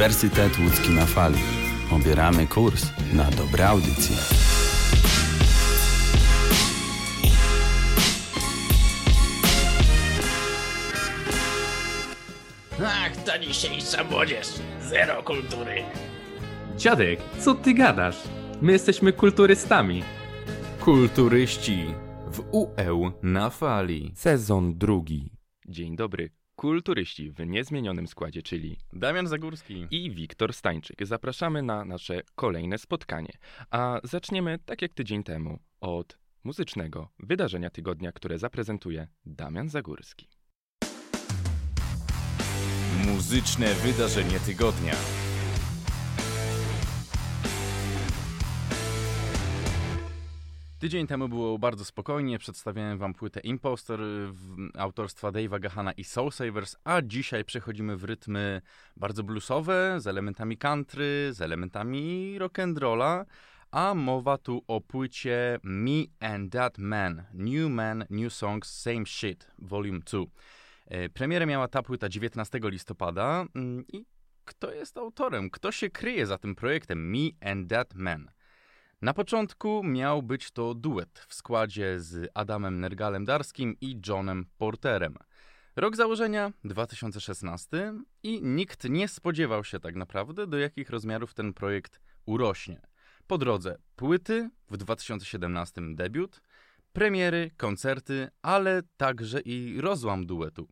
Uniwersytet Łódzki na Fali. Obieramy kurs na dobre audycje. Ach, ta dzisiejsza młodzież. Zero kultury. Dziadek, co ty gadasz? My jesteśmy kulturystami. Kulturyści w UE na fali. Sezon drugi. Dzień dobry. Kulturyści w niezmienionym składzie, czyli Damian Zagórski. i Wiktor Stańczyk. Zapraszamy na nasze kolejne spotkanie. A zaczniemy, tak jak tydzień temu, od muzycznego wydarzenia tygodnia, które zaprezentuje Damian Zagórski. Muzyczne wydarzenie tygodnia. Tydzień temu było bardzo spokojnie, przedstawiałem wam płytę Impostor w autorstwa Dave'a Gahana i Soul Savers, a dzisiaj przechodzimy w rytmy bardzo bluesowe, z elementami country, z elementami rock'n'rolla, a mowa tu o płycie Me and That Man, New Man, New Songs, Same Shit, Volume 2. E, Premierę miała ta płyta 19 listopada mm, i kto jest autorem? Kto się kryje za tym projektem Me and That Man? Na początku miał być to duet w składzie z Adamem Nergalem-Darskim i Johnem Porterem. Rok założenia 2016 i nikt nie spodziewał się tak naprawdę, do jakich rozmiarów ten projekt urośnie. Po drodze płyty, w 2017 debiut, premiery, koncerty, ale także i rozłam duetu.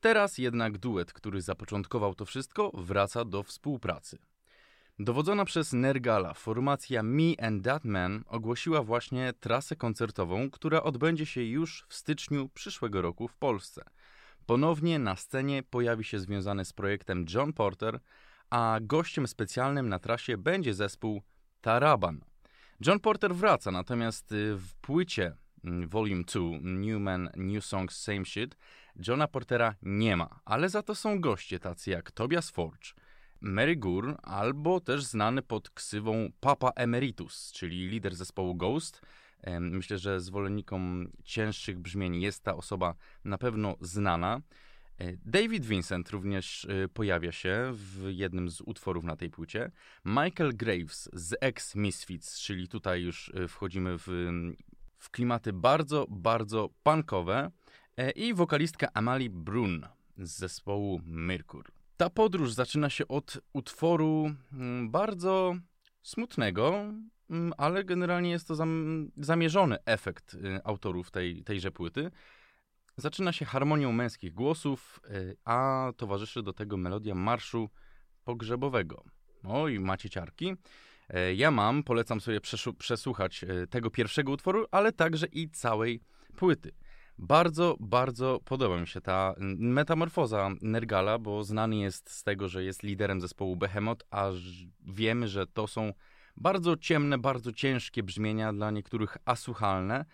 Teraz jednak duet, który zapoczątkował to wszystko, wraca do współpracy. Dowodzona przez Nergala formacja Me and That Man ogłosiła właśnie trasę koncertową, która odbędzie się już w styczniu przyszłego roku w Polsce. Ponownie na scenie pojawi się związany z projektem John Porter, a gościem specjalnym na trasie będzie zespół Taraban. John Porter wraca, natomiast y, w płycie mm, Volume 2 New Man, New Songs, Same Shit Johna Portera nie ma, ale za to są goście tacy jak Tobias Forge, Mary Gur, albo też znany pod ksywą Papa Emeritus, czyli lider zespołu Ghost. Myślę, że zwolennikom cięższych brzmień jest ta osoba na pewno znana. E, David Vincent również e, pojawia się w jednym z utworów na tej płycie. Michael Graves z Ex Misfits, czyli tutaj już e, wchodzimy w, w klimaty bardzo, bardzo punkowe. I wokalistka Amalie Brun z zespołu Merkur. Ta podróż zaczyna się od utworu mm, bardzo smutnego, mm, ale generalnie jest to zam zamierzony efekt y, autorów tej, tejże płyty. Zaczyna się harmonią męskich głosów, y, a towarzyszy do tego melodia marszu pogrzebowego. Oj, macie ciarki. E, Ja mam, polecam sobie przesłuchać e, tego pierwszego utworu, ale także i całej płyty. Bardzo, bardzo podoba mi się ta metamorfoza Nergala, bo znany jest z tego, że jest liderem zespołu Behemoth, a wiemy, że to są bardzo ciemne, bardzo ciężkie brzmienia, dla niektórych asłuchalne.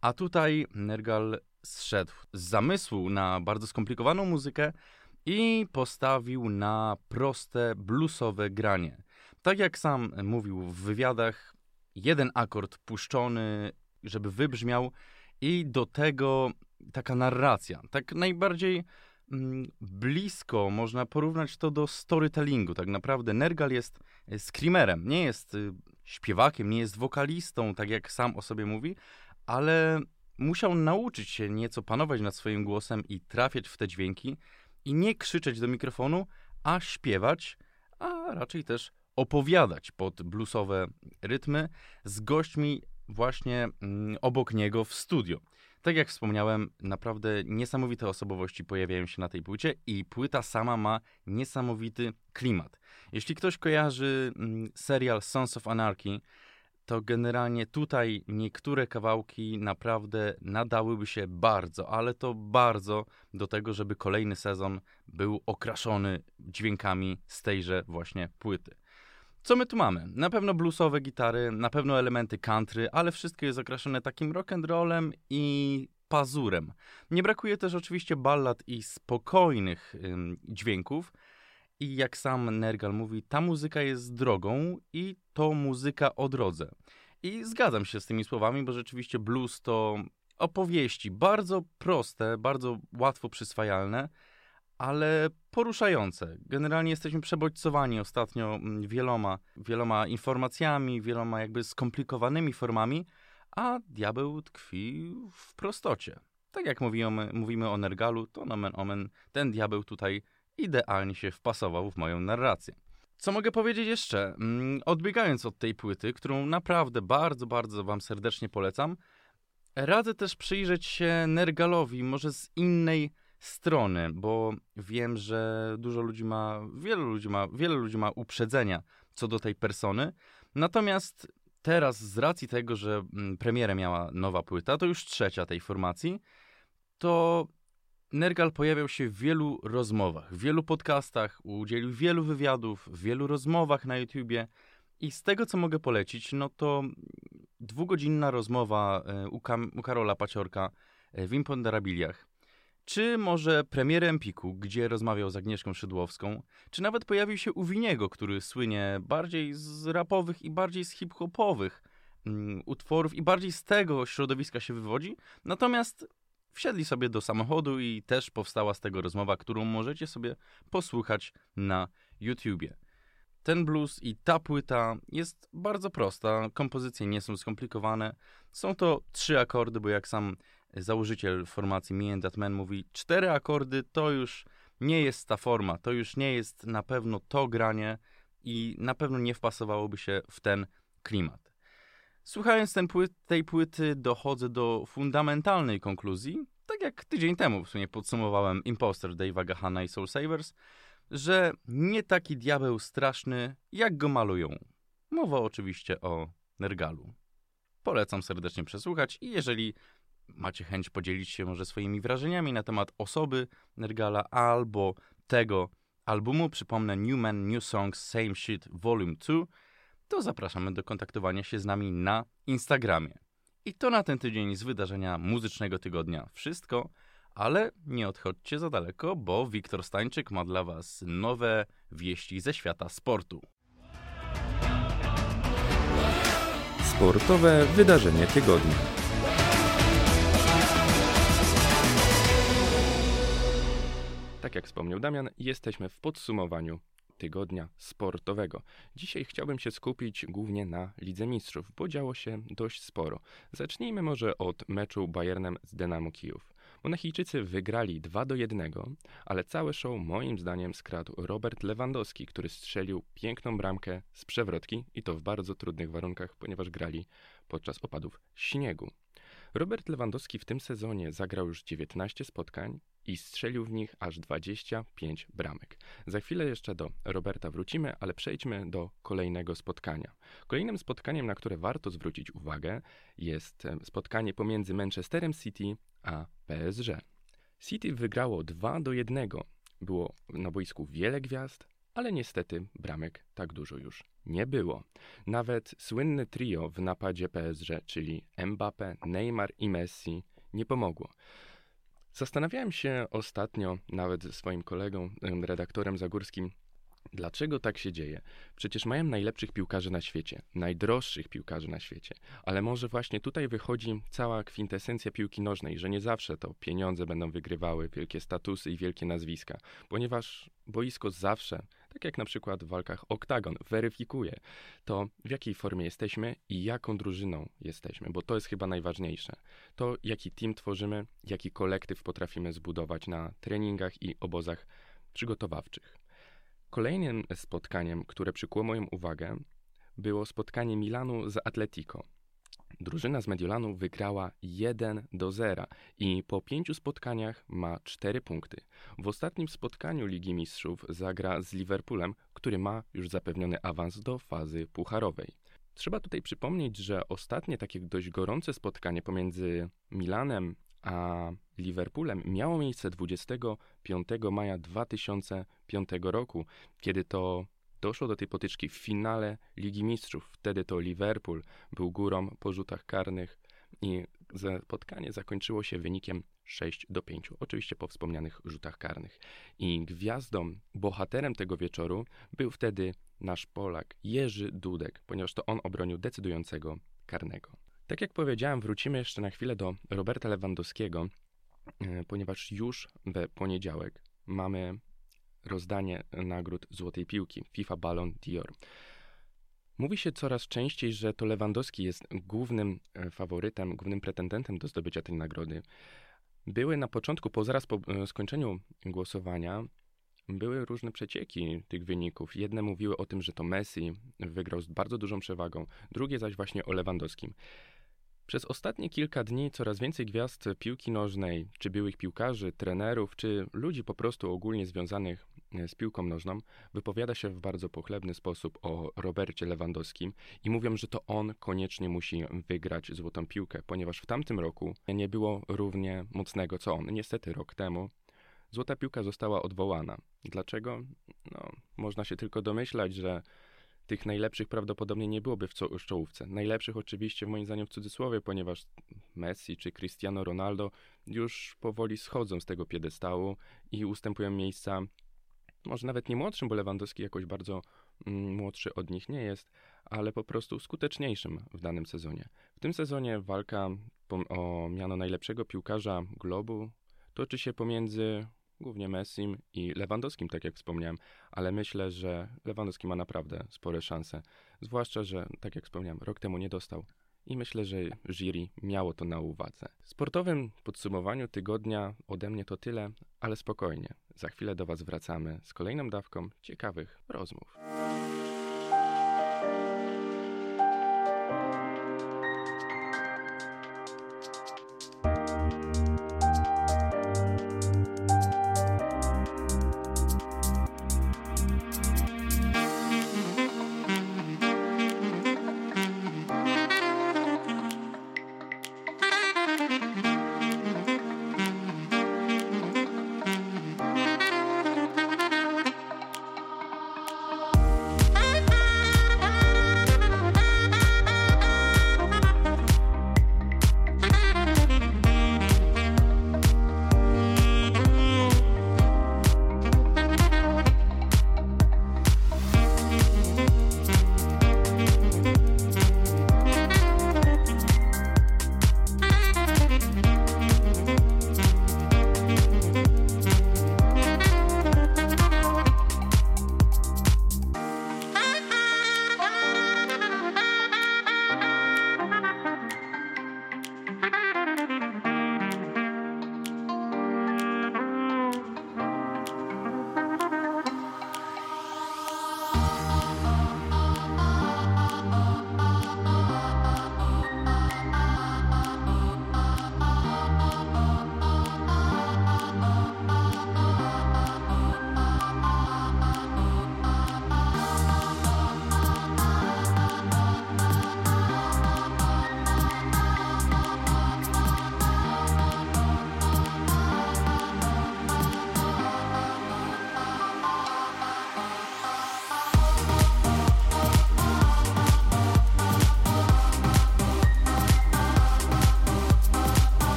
A tutaj Nergal zszedł z zamysłu na bardzo skomplikowaną muzykę i postawił na proste, bluesowe granie. Tak jak sam mówił w wywiadach, jeden akord puszczony, żeby wybrzmiał, i do tego taka narracja. Tak najbardziej mm, blisko można porównać to do storytellingu. Tak naprawdę Nergal jest y, screamerem, nie jest y, śpiewakiem, nie jest wokalistą, tak jak sam o sobie mówi, ale musiał nauczyć się nieco panować nad swoim głosem i trafiać w te dźwięki i nie krzyczeć do mikrofonu, a śpiewać, a raczej też opowiadać pod bluesowe rytmy z gośćmi właśnie mm, obok niego w studio. Tak jak wspomniałem, naprawdę niesamowite osobowości pojawiają się na tej płycie i płyta sama ma niesamowity klimat. Jeśli ktoś kojarzy mm, serial Sons of Anarchy, to generalnie tutaj niektóre kawałki naprawdę nadałyby się bardzo, ale to bardzo do tego, żeby kolejny sezon był okraszony dźwiękami z tejże właśnie płyty. Co my tu mamy? Na pewno bluesowe gitary, na pewno elementy country, ale wszystko jest okraszone takim rock'n'rollem i pazurem. Nie brakuje też oczywiście ballad i spokojnych ym, dźwięków. I jak sam Nergal mówi, ta muzyka jest drogą i to muzyka o drodze. I zgadzam się z tymi słowami, bo rzeczywiście blues to opowieści bardzo proste, bardzo łatwo przyswajalne, ale poruszające. Generalnie jesteśmy przebodźcowani ostatnio mm, wieloma, wieloma informacjami, wieloma jakby skomplikowanymi formami, a diabeł tkwi w prostocie. Tak jak mówimy, mówimy o Nergalu, to nomen omen, ten diabeł tutaj idealnie się wpasował w moją narrację. Co mogę powiedzieć jeszcze? Mm, Odbiegając od tej płyty, którą naprawdę bardzo, bardzo Wam serdecznie polecam, radzę też przyjrzeć się Nergalowi, może z innej strony, bo wiem, że dużo ludzi ma, wielu ludzi ma, wiele ludzi ma uprzedzenia co do tej persony. Natomiast teraz, z racji tego, że mm, premierę miała nowa płyta, to już trzecia tej formacji, to Nergal pojawiał się w wielu rozmowach, w wielu podcastach, udzielił wielu wywiadów, w wielu rozmowach na YouTubie. I z tego, co mogę polecić, no to dwugodzinna rozmowa e, u, Kam- u Karola Paciorka e, w Imponderabiliach, czy może premierę Empiku, gdzie rozmawiał z Agnieszką Szydłowską, czy nawet pojawił się u Winiego, który słynie bardziej z rapowych i bardziej z hip-hopowych mm, utworów i bardziej z tego środowiska się wywodzi. Natomiast wsiedli sobie do samochodu i też powstała z tego rozmowa, którą możecie sobie posłuchać na YouTubie. Ten blues i ta płyta jest bardzo prosta, kompozycje nie są skomplikowane. Są to trzy akordy, bo jak sam założyciel formacji Me and That Man mówi, cztery akordy to już nie jest ta forma, to już nie jest na pewno to granie i na pewno nie wpasowałoby się w ten klimat. Słuchając ten płyt, tej płyty dochodzę do fundamentalnej konkluzji, tak jak tydzień temu w sumie podsumowałem Imposter Dave'a Gahana i Soul Savers, że nie taki diabeł straszny, jak go malują. Mowa oczywiście o Nergalu. Polecam serdecznie przesłuchać i jeżeli macie chęć podzielić się może swoimi wrażeniami na temat osoby Nergala albo tego albumu, przypomnę New Man, New Songs, Same Shit Volume 2, to zapraszamy do kontaktowania się z nami na Instagramie. I to na ten tydzień z wydarzenia muzycznego tygodnia wszystko, ale nie odchodźcie za daleko, bo Wiktor Stańczyk ma dla Was nowe wieści ze świata sportu. Sportowe wydarzenie tygodnia. Tak jak wspomniał Damian, jesteśmy w podsumowaniu tygodnia sportowego. Dzisiaj chciałbym się skupić głównie na Lidze Mistrzów, bo działo się dość sporo. Zacznijmy może od meczu Bayernem z Dynamo Kijów. Monachijczycy wygrali 2 do 1, ale całe show moim zdaniem skradł Robert Lewandowski, który strzelił piękną bramkę z przewrotki i to w bardzo trudnych warunkach, ponieważ grali podczas opadów śniegu. Robert Lewandowski w tym sezonie zagrał już 19 spotkań i strzelił w nich aż 25 bramek. Za chwilę jeszcze do Roberta wrócimy, ale przejdźmy do kolejnego spotkania. Kolejnym spotkaniem, na które warto zwrócić uwagę, jest spotkanie pomiędzy Manchesterem City a PSG. City wygrało 2 do 1. Było na boisku wiele gwiazd, ale niestety bramek tak dużo już nie było. Nawet słynne trio w napadzie PSG, czyli Mbappe, Neymar i Messi, nie pomogło. Zastanawiałem się ostatnio nawet ze swoim kolegą, redaktorem Zagórskim, Dlaczego tak się dzieje? Przecież mają najlepszych piłkarzy na świecie, najdroższych piłkarzy na świecie, ale może właśnie tutaj wychodzi cała kwintesencja piłki nożnej, że nie zawsze to pieniądze będą wygrywały wielkie statusy i wielkie nazwiska, ponieważ boisko zawsze, tak jak na przykład w walkach oktagon, weryfikuje to, w jakiej formie jesteśmy i jaką drużyną jesteśmy, bo to jest chyba najważniejsze. To, jaki team tworzymy, jaki kolektyw potrafimy zbudować na treningach i obozach przygotowawczych. Kolejnym spotkaniem, które przykuło moją uwagę, było spotkanie Milanu z Atletico. Drużyna z Mediolanu wygrała 1 do 0 i po pięciu spotkaniach ma 4 punkty. W ostatnim spotkaniu Ligi Mistrzów zagra z Liverpoolem, który ma już zapewniony awans do fazy pucharowej. Trzeba tutaj przypomnieć, że ostatnie takie dość gorące spotkanie pomiędzy Milanem a Liverpoolem miało miejsce 25 maja 2005 roku, kiedy to doszło do tej potyczki w finale Ligi Mistrzów. Wtedy to Liverpool był górą po rzutach karnych i spotkanie zakończyło się wynikiem 6 do 5, oczywiście po wspomnianych rzutach karnych. I gwiazdą, bohaterem tego wieczoru był wtedy nasz Polak Jerzy Dudek, ponieważ to on obronił decydującego karnego. Tak jak powiedziałem, wrócimy jeszcze na chwilę do Roberta Lewandowskiego, e, ponieważ już we poniedziałek mamy rozdanie nagród Złotej Piłki FIFA Ballon d'Or. Mówi się coraz częściej, że to Lewandowski jest głównym e, faworytem, głównym pretendentem do zdobycia tej nagrody. Były na początku, po zaraz po e, skończeniu głosowania, były różne przecieki tych wyników. Jedne mówiły o tym, że to Messi wygrał z bardzo dużą przewagą, drugie zaś właśnie o Lewandowskim. Przez ostatnie kilka dni coraz więcej gwiazd piłki nożnej, czy byłych piłkarzy, trenerów, czy ludzi po prostu ogólnie związanych z piłką nożną, wypowiada się w bardzo pochlebny sposób o Robercie Lewandowskim i mówią, że to on koniecznie musi wygrać złotą piłkę, ponieważ w tamtym roku nie było równie mocnego co on. Niestety rok temu złota piłka została odwołana. Dlaczego? No, można się tylko domyślać, że tych najlepszych prawdopodobnie nie byłoby w, w czołówce. Najlepszych oczywiście moim zdaniem w cudzysłowie, ponieważ Messi czy Cristiano Ronaldo już powoli schodzą z tego piedestału i ustępują miejsca może nawet nie młodszym, bo Lewandowski jakoś bardzo mm, młodszy od nich nie jest, ale po prostu skuteczniejszym w danym sezonie. W tym sezonie walka o miano najlepszego piłkarza globu toczy się pomiędzy głównie Messim i Lewandowskim, tak jak wspomniałem, ale myślę, że Lewandowski ma naprawdę spore szanse. Zwłaszcza, że, tak jak wspomniałem, rok temu nie dostał. I myślę, że jury miało to na uwadze. W sportowym podsumowaniu tygodnia ode mnie to tyle, ale spokojnie. Za chwilę do Was wracamy z kolejną dawką ciekawych rozmów.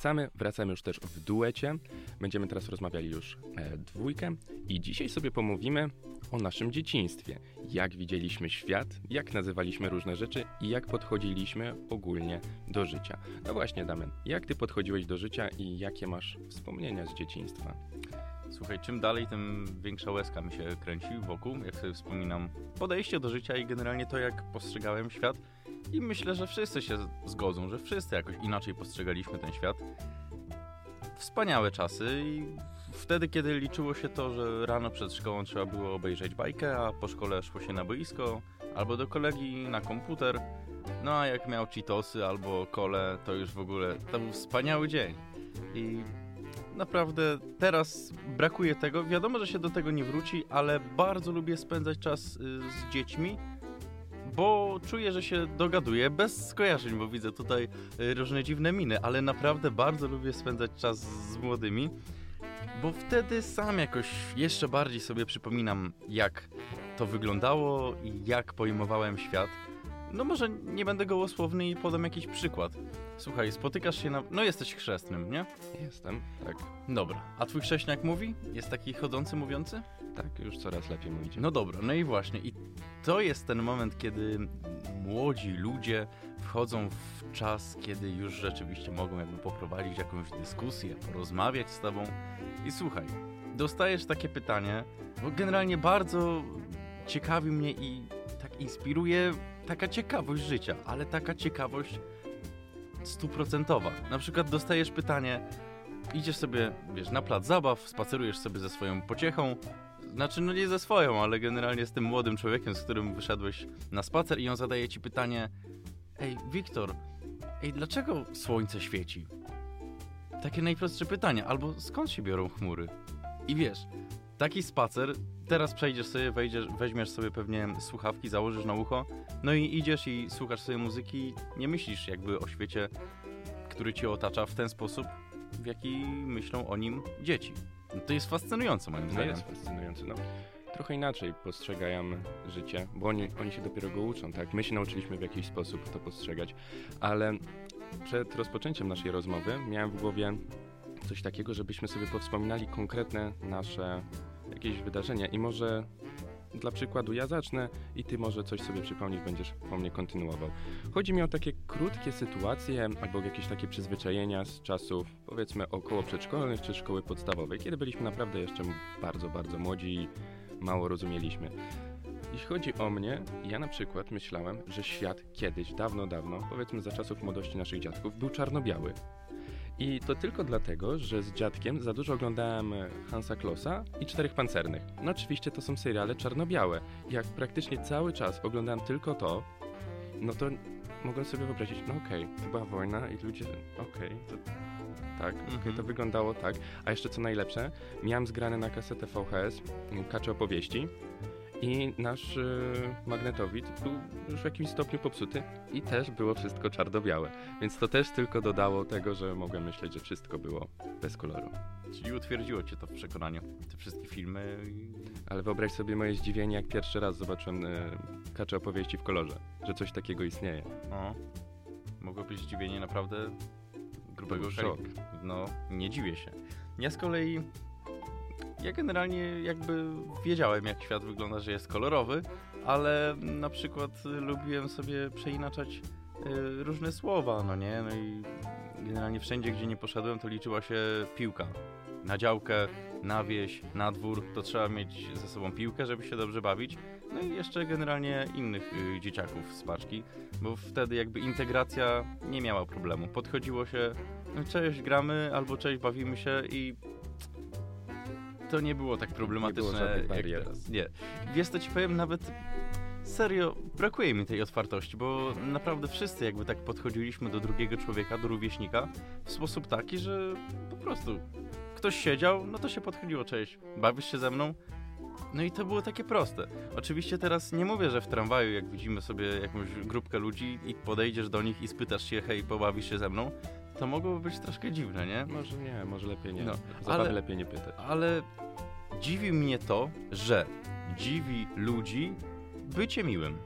Wracamy, wracamy już też w duecie. Będziemy teraz rozmawiali już e, dwójkę i dzisiaj sobie pomówimy o naszym dzieciństwie. Jak widzieliśmy świat, jak nazywaliśmy różne rzeczy i jak podchodziliśmy ogólnie do życia. No właśnie, Damian, jak ty podchodziłeś do życia i jakie masz wspomnienia z dzieciństwa? Słuchaj, czym dalej, tym większa łezka mi się kręci wokół, jak sobie wspominam podejście do życia i generalnie to, jak postrzegałem świat i myślę, że wszyscy się zgodzą, że wszyscy jakoś inaczej postrzegaliśmy ten świat. Wspaniałe czasy i wtedy, kiedy liczyło się to, że rano przed szkołą trzeba było obejrzeć bajkę, a po szkole szło się na boisko albo do kolegi na komputer. No a jak miał Cheetosy albo kole, to już w ogóle to był wspaniały dzień. I naprawdę teraz brakuje tego. Wiadomo, że się do tego nie wróci, ale bardzo lubię spędzać czas y, z dziećmi, bo czuję, że się dogaduję bez skojarzeń, bo widzę tutaj y, różne dziwne miny, ale naprawdę bardzo lubię spędzać czas z młodymi, bo wtedy sam jakoś jeszcze bardziej sobie przypominam, jak to wyglądało i jak pojmowałem świat. No może nie będę gołosłowny i podam jakiś przykład. Słuchaj, spotykasz się na... No jesteś chrzestnym, nie? Jestem, tak. Dobra. A twój chrześniak mówi? Jest taki chodzący, mówiący? Tak, już coraz lepiej mu idzie. No dobra, no i właśnie. I to jest ten moment, kiedy młodzi ludzie wchodzą w czas, kiedy już rzeczywiście mogą jakby poprowadzić jakąś dyskusję, porozmawiać z tobą. I słuchaj, dostajesz takie pytanie, bo generalnie bardzo ciekawi mnie i tak inspiruje taka ciekawość życia, ale taka ciekawość stuprocentowa. Na przykład dostajesz pytanie, idziesz sobie, wiesz, na plac zabaw, spacerujesz sobie ze swoją pociechą, znaczy, no nie ze swoją, ale generalnie z tym młodym człowiekiem, z którym wyszedłeś na spacer i on zadaje ci pytanie Ej, Wiktor, ej, dlaczego słońce świeci? Takie najprostsze pytanie, albo skąd się biorą chmury? I wiesz, taki spacer, teraz przejdziesz sobie, wejdziesz, weźmiesz sobie pewnie słuchawki, założysz na ucho, no i idziesz i słuchasz sobie muzyki, nie myślisz jakby o świecie, który cię otacza w ten sposób, w jaki myślą o nim dzieci. No to jest fascynujące moim No zdaniem. jest fascynujący, no. Trochę inaczej postrzegają życie, bo oni, oni się dopiero go uczą, tak? My się nauczyliśmy w jakiś sposób to postrzegać, ale przed rozpoczęciem naszej rozmowy miałem w głowie coś takiego, żebyśmy sobie powspominali konkretne nasze jakieś wydarzenia i może dla przykładu ja zacznę i ty może coś sobie przypomnisz, będziesz po mnie kontynuował. Chodzi mi o takie krótkie sytuacje albo jakieś takie przyzwyczajenia z czasów powiedzmy około przedszkolnych czy szkoły podstawowej, kiedy byliśmy naprawdę jeszcze bardzo, bardzo młodzi i mało rozumieliśmy. Jeśli chodzi o mnie, ja na przykład myślałem, że świat kiedyś, dawno, dawno, powiedzmy za czasów młodości naszych dziadków, był czarno-biały. I to tylko dlatego, że z dziadkiem za dużo oglądałem Hansa Klossa i Czterech Pancernych. No oczywiście to są seriale czarno-białe. Jak praktycznie cały czas oglądałem tylko to, no to mogłem sobie wyobrazić, no okej, to była wojna i ludzie, okej, to tak, okej, Mhm. to wyglądało tak. A jeszcze co najlepsze, miałem zgrane na kasetę VHS Kacze opowieści i nasz y, magnetowid był już w jakimś stopniu popsuty i też było wszystko czarno-białe. Więc to też tylko dodało tego, że mogłem myśleć, że wszystko było bez koloru. Czyli utwierdziło cię to w przekonaniu. Te wszystkie filmy. Ale wyobraź sobie moje zdziwienie, jak pierwszy raz zobaczyłem y, Kacze opowieści w kolorze, że coś takiego istnieje. No. Mogło być zdziwienie naprawdę grubego szok. No, nie dziwię się. Ja z kolei. Ja generalnie jakby wiedziałem, jak świat wygląda, że jest kolorowy, ale na przykład y, lubiłem sobie przeinaczać y, różne słowa, no nie? No i generalnie wszędzie, gdzie nie poszedłem, to liczyła się piłka. Na działkę, na wieś, na dwór, to trzeba mieć ze sobą piłkę, żeby się dobrze bawić. No i jeszcze generalnie innych y, dzieciaków z paczki, bo wtedy jakby integracja nie miała problemu. Podchodziło się, no cześć, gramy, albo cześć, bawimy się i to nie było tak problematyczne żadnych jak barier. teraz. Nie. Wiesz co ci powiem, nawet serio brakuje mi tej otwartości, bo naprawdę wszyscy jakby tak podchodziliśmy do drugiego człowieka, do rówieśnika w sposób taki, że po prostu ktoś siedział, no to się podchodziło, cześć, bawisz się ze mną? No i to było takie proste. Oczywiście teraz nie mówię, że w tramwaju, jak widzimy sobie jakąś grupkę ludzi i podejdziesz do nich i spytasz się, hej, pobawisz się ze mną, to mogłoby być troszkę dziwne, nie? Może nie, może lepiej nie. No, Zabawy ale- lepiej nie pytać. Ale dziwi mnie to, że dziwi ludzi bycie miłym.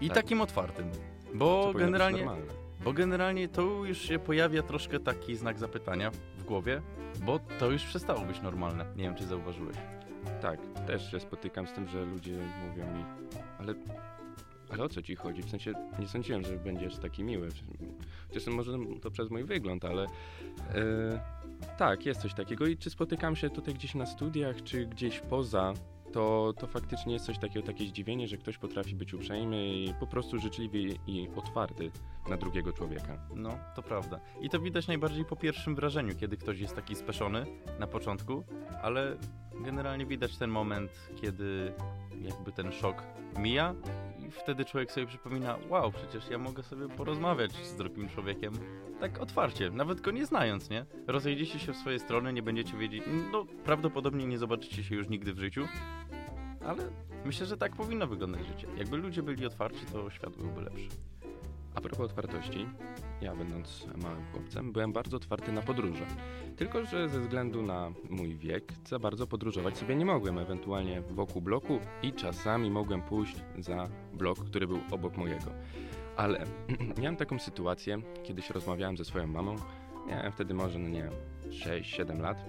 I Tak. takim otwartym. Bo generalnie, bo generalnie to już się pojawia troszkę taki znak zapytania w głowie, bo to już przestało być normalne. Nie wiem, czy zauważyłeś. Tak, też się spotykam z tym, że ludzie mówią mi, ale, ale o co ci chodzi? W sensie nie sądziłem, że będziesz taki miły. Chociaż może to przez mój wygląd, ale e, tak, jest coś takiego. I czy spotykam się tutaj gdzieś na studiach, czy gdzieś poza, to, to faktycznie jest coś takiego, takie zdziwienie, że ktoś potrafi być uprzejmy i po prostu życzliwy i otwarty na drugiego człowieka. No, to prawda. I to widać najbardziej po pierwszym wrażeniu, kiedy ktoś jest taki speszony na początku, ale generalnie widać ten moment, kiedy jakby ten szok mija wtedy człowiek sobie przypomina, wow, przecież ja mogę sobie porozmawiać z drugim człowiekiem tak otwarcie, nawet go nie znając, nie? Rozejdziecie się w swoje strony, nie będziecie wiedzieć, no prawdopodobnie nie zobaczycie się już nigdy w życiu, ale myślę, że tak powinno wyglądać życie. Jakby ludzie byli otwarci, to świat byłby lepszy. A propos otwartości, ja będąc małym chłopcem, byłem bardzo otwarty na podróże. Tylko, że ze względu na mój wiek, za bardzo podróżować sobie nie mogłem, ewentualnie wokół bloku i czasami mogłem pójść za blok, który był obok mojego. Ale miałem taką sytuację, kiedyś rozmawiałem ze swoją mamą, miałem wtedy może, no nie wiem, 6-7 lat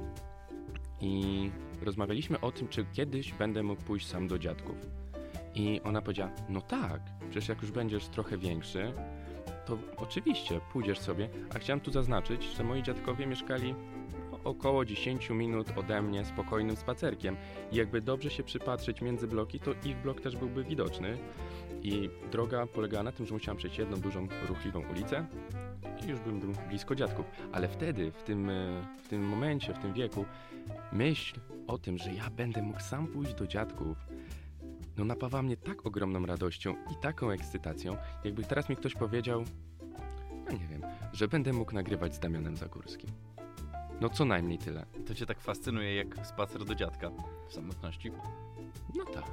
i rozmawialiśmy o tym, czy kiedyś będę mógł pójść sam do dziadków. I ona powiedziała, no tak, przecież jak już będziesz trochę większy, to oczywiście pójdziesz sobie, a chciałem tu zaznaczyć, że moi dziadkowie mieszkali około 10 minut ode mnie spokojnym spacerkiem. I jakby dobrze się przypatrzeć między bloki, to ich blok też byłby widoczny. I droga polegała na tym, że musiałem przejść jedną dużą, ruchliwą ulicę i już bym był blisko dziadków. Ale wtedy, w tym, e, w tym momencie, w tym wieku, myśl o tym, że ja będę mógł sam pójść do dziadków, no napawa mnie tak ogromną radością i taką ekscytacją, jakby teraz mi ktoś powiedział, no nie wiem, że będę mógł nagrywać z Damianem Zagórskim. No co najmniej tyle. To cię tak fascynuje jak spacer do dziadka w samotności? No tak.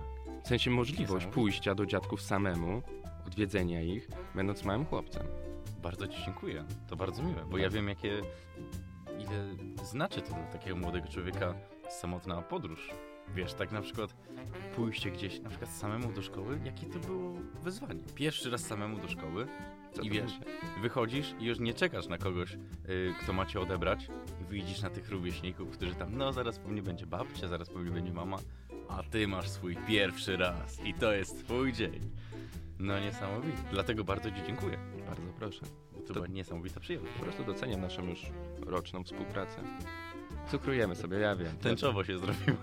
W sensie możliwość pójścia do dziadków samemu, odwiedzenia ich, będąc małym chłopcem. Bardzo ci dziękuję. To bardzo miłe, bo ja wiem jakie ile znaczy to dla takiego młodego człowieka samotna podróż. Wiesz, tak na przykład pójście gdzieś na przykład samemu do szkoły, jakie to było wyzwanie. Pierwszy raz samemu do szkoły i wiesz, znaczy? wychodzisz i już nie czekasz na kogoś, y, kto ma cię odebrać i widzisz na tych rówieśników, którzy tam, no zaraz po mnie będzie babcia, zaraz po mnie będzie mama, a ty masz swój pierwszy raz i to jest twój dzień. No niesamowite. Dlatego bardzo ci dziękuję. Bardzo proszę. To, To- była niesamowita przyjemność. Po prostu doceniam naszą już roczną współpracę. Cukrujemy sobie, ja wiem. Tęczowo się zrobiło.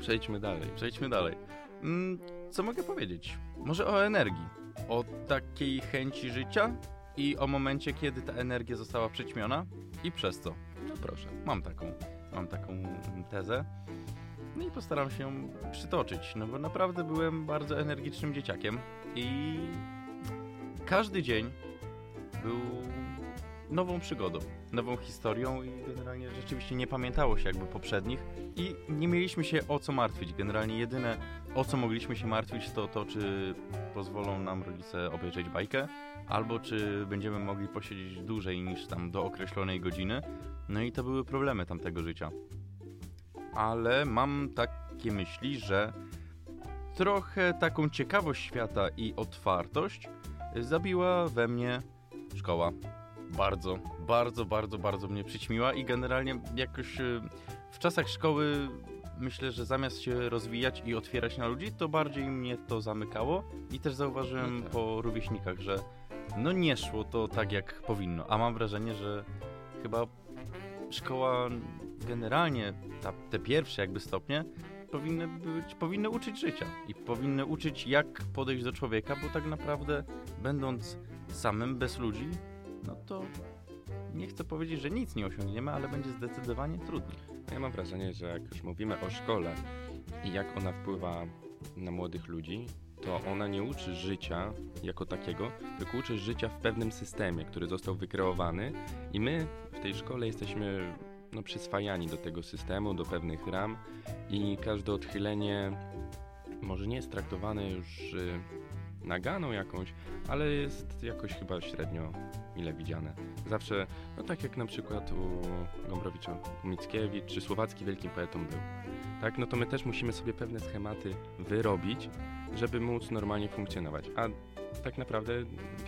Przejdźmy dalej. Przejdźmy dalej. Mm, co mogę powiedzieć? Może o energii. O takiej chęci życia i o momencie, kiedy ta energia została przyćmiona i przez co. No proszę. Mam taką, mam taką tezę. No i postaram się ją przytoczyć, no bo naprawdę byłem bardzo energicznym dzieciakiem i każdy dzień był nową przygodą, nową historią i generalnie rzeczywiście nie pamiętało się jakby poprzednich i nie mieliśmy się o co martwić. Generalnie jedyne o co mogliśmy się martwić to to, czy pozwolą nam rodzice obejrzeć bajkę, albo czy będziemy mogli posiedzieć dłużej niż tam do określonej godziny. No i to były problemy tamtego życia. Ale mam takie myśli, że trochę taką ciekawość świata i otwartość zabiła we mnie szkoła. Bardzo, bardzo, bardzo, bardzo mnie przyćmiła i generalnie jakoś y, w czasach szkoły myślę, że zamiast się rozwijać i otwierać na ludzi, to bardziej mnie to zamykało i też zauważyłem No tak. po rówieśnikach, że no nie szło to tak jak powinno, a mam wrażenie, że chyba szkoła generalnie, ta, te pierwsze jakby stopnie powinny być, powinny uczyć życia i powinny uczyć jak podejść do człowieka, bo tak naprawdę będąc samym, bez ludzi, no to nie chcę powiedzieć, że nic nie osiągniemy, ale będzie zdecydowanie trudniej. Ja mam wrażenie, że jak już mówimy o szkole i jak ona wpływa na młodych ludzi, to ona nie uczy życia jako takiego, tylko uczy życia w pewnym systemie, który został wykreowany i my w tej szkole jesteśmy no, przyswajani do tego systemu, do pewnych ram i każde odchylenie może nie jest traktowane już y, naganą jakąś, ale jest jakoś chyba średnio mile widziane. Zawsze, no tak jak na przykład u Gombrowicza Mickiewicz czy Słowacki wielkim poetą był. Tak, no to my też musimy sobie pewne schematy wyrobić, żeby móc normalnie funkcjonować. A tak naprawdę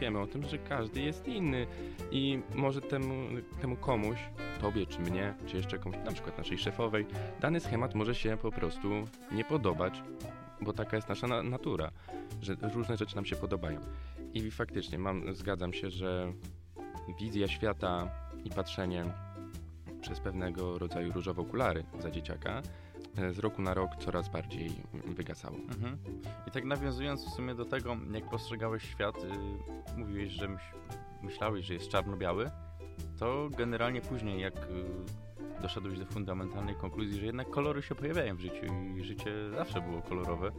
wiemy o tym, że każdy jest inny i może temu, temu komuś, tobie czy mnie, czy jeszcze komuś, na przykład naszej szefowej, dany schemat może się po prostu nie podobać, bo taka jest nasza na- natura, że różne rzeczy nam się podobają. I faktycznie mam, zgadzam się, że wizja świata i patrzenie przez pewnego rodzaju różowe okulary za dzieciaka e, z roku na rok coraz bardziej wygasało. Mhm. I tak nawiązując w sumie do tego, jak postrzegałeś świat, y, mówiłeś, że myśl, myślałeś, że jest czarno-biały, to generalnie później, jak y, doszedłeś do fundamentalnej konkluzji, że jednak kolory się pojawiają w życiu i życie zawsze było kolorowe.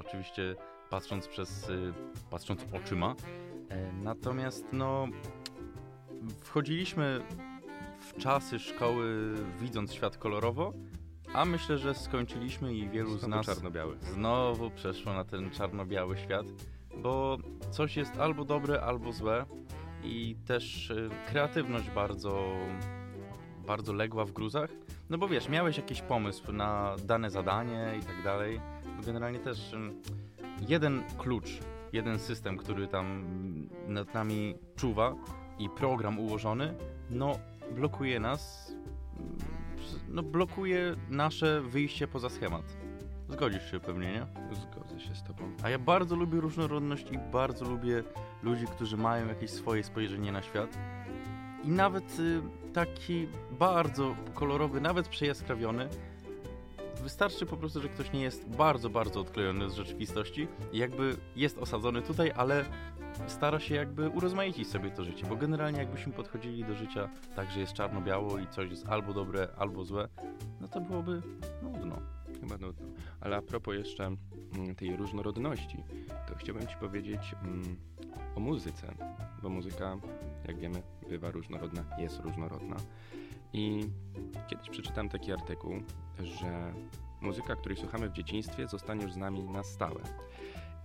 Oczywiście patrząc przez, y, patrząc oczyma. E, Natomiast no, wchodziliśmy w czasy szkoły widząc świat kolorowo, a myślę, że skończyliśmy i wielu z nas czarno-biały. znowu przeszło na ten czarno-biały świat, bo coś jest albo dobre, albo złe i też y, kreatywność bardzo, bardzo legła w gruzach. No bo wiesz, miałeś jakiś pomysł na dane zadanie i tak dalej. Generalnie też ym, jeden klucz, jeden system, który tam nad nami czuwa i program ułożony, no blokuje nas, mm, no blokuje nasze wyjście poza schemat. Zgodzisz się pewnie, nie? Zgodzę się z tobą. A ja bardzo lubię różnorodność i bardzo lubię ludzi, którzy mają jakieś swoje spojrzenie na świat. I nawet y, taki bardzo kolorowy, nawet przejaskrawiony. Wystarczy po prostu, że ktoś nie jest bardzo, bardzo odklejony z rzeczywistości i jakby jest osadzony tutaj, ale stara się jakby urozmaicić sobie to życie, bo generalnie jakbyśmy podchodzili do życia tak, że jest czarno-biało i coś jest albo dobre, albo złe, no to byłoby nudno. Chyba nudno. Ale a propos jeszcze mm, tej różnorodności, to chciałbym Ci powiedzieć mm, o muzyce, bo muzyka, jak wiemy, bywa różnorodna, jest różnorodna. I kiedyś przeczytałem taki artykuł, że muzyka, której słuchamy w dzieciństwie, zostanie już z nami na stałe.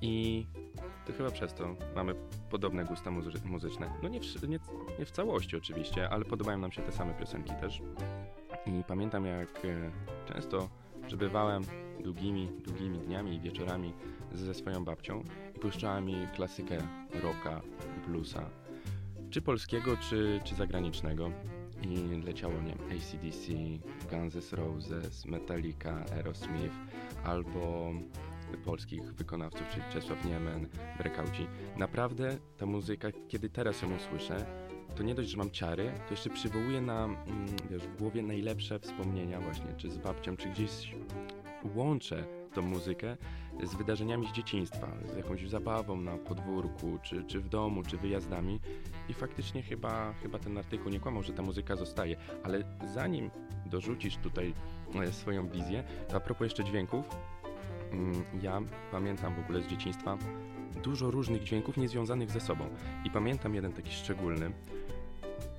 I to chyba przez to mamy podobne gusta muzy- muzyczne. No nie w, nie, nie w całości oczywiście, ale podobają nam się te same piosenki też. I pamiętam jak e, często przebywałem długimi, długimi dniami i wieczorami ze swoją babcią i puszczała mi klasykę rocka, bluesa, czy polskiego, czy, czy zagranicznego. I leciało, nie ACDC, Guns N' Roses, Metallica, Aerosmith, albo polskich wykonawców, czyli Czesław Niemen, Breakouci. Naprawdę ta muzyka, kiedy teraz ją usłyszę, to nie dość, że mam ciary, to jeszcze przywołuje na, mm, wiesz, w głowie najlepsze wspomnienia właśnie, czy z babcią, czy gdzieś łączę tą muzykę z wydarzeniami z dzieciństwa, z jakąś zabawą na podwórku, czy, czy w domu, czy wyjazdami. I faktycznie chyba, chyba ten artykuł nie kłamał, że ta muzyka zostaje, ale zanim dorzucisz tutaj e, swoją wizję, to a propos jeszcze dźwięków, mm, ja pamiętam w ogóle z dzieciństwa dużo różnych dźwięków niezwiązanych ze sobą i pamiętam jeden taki szczególny,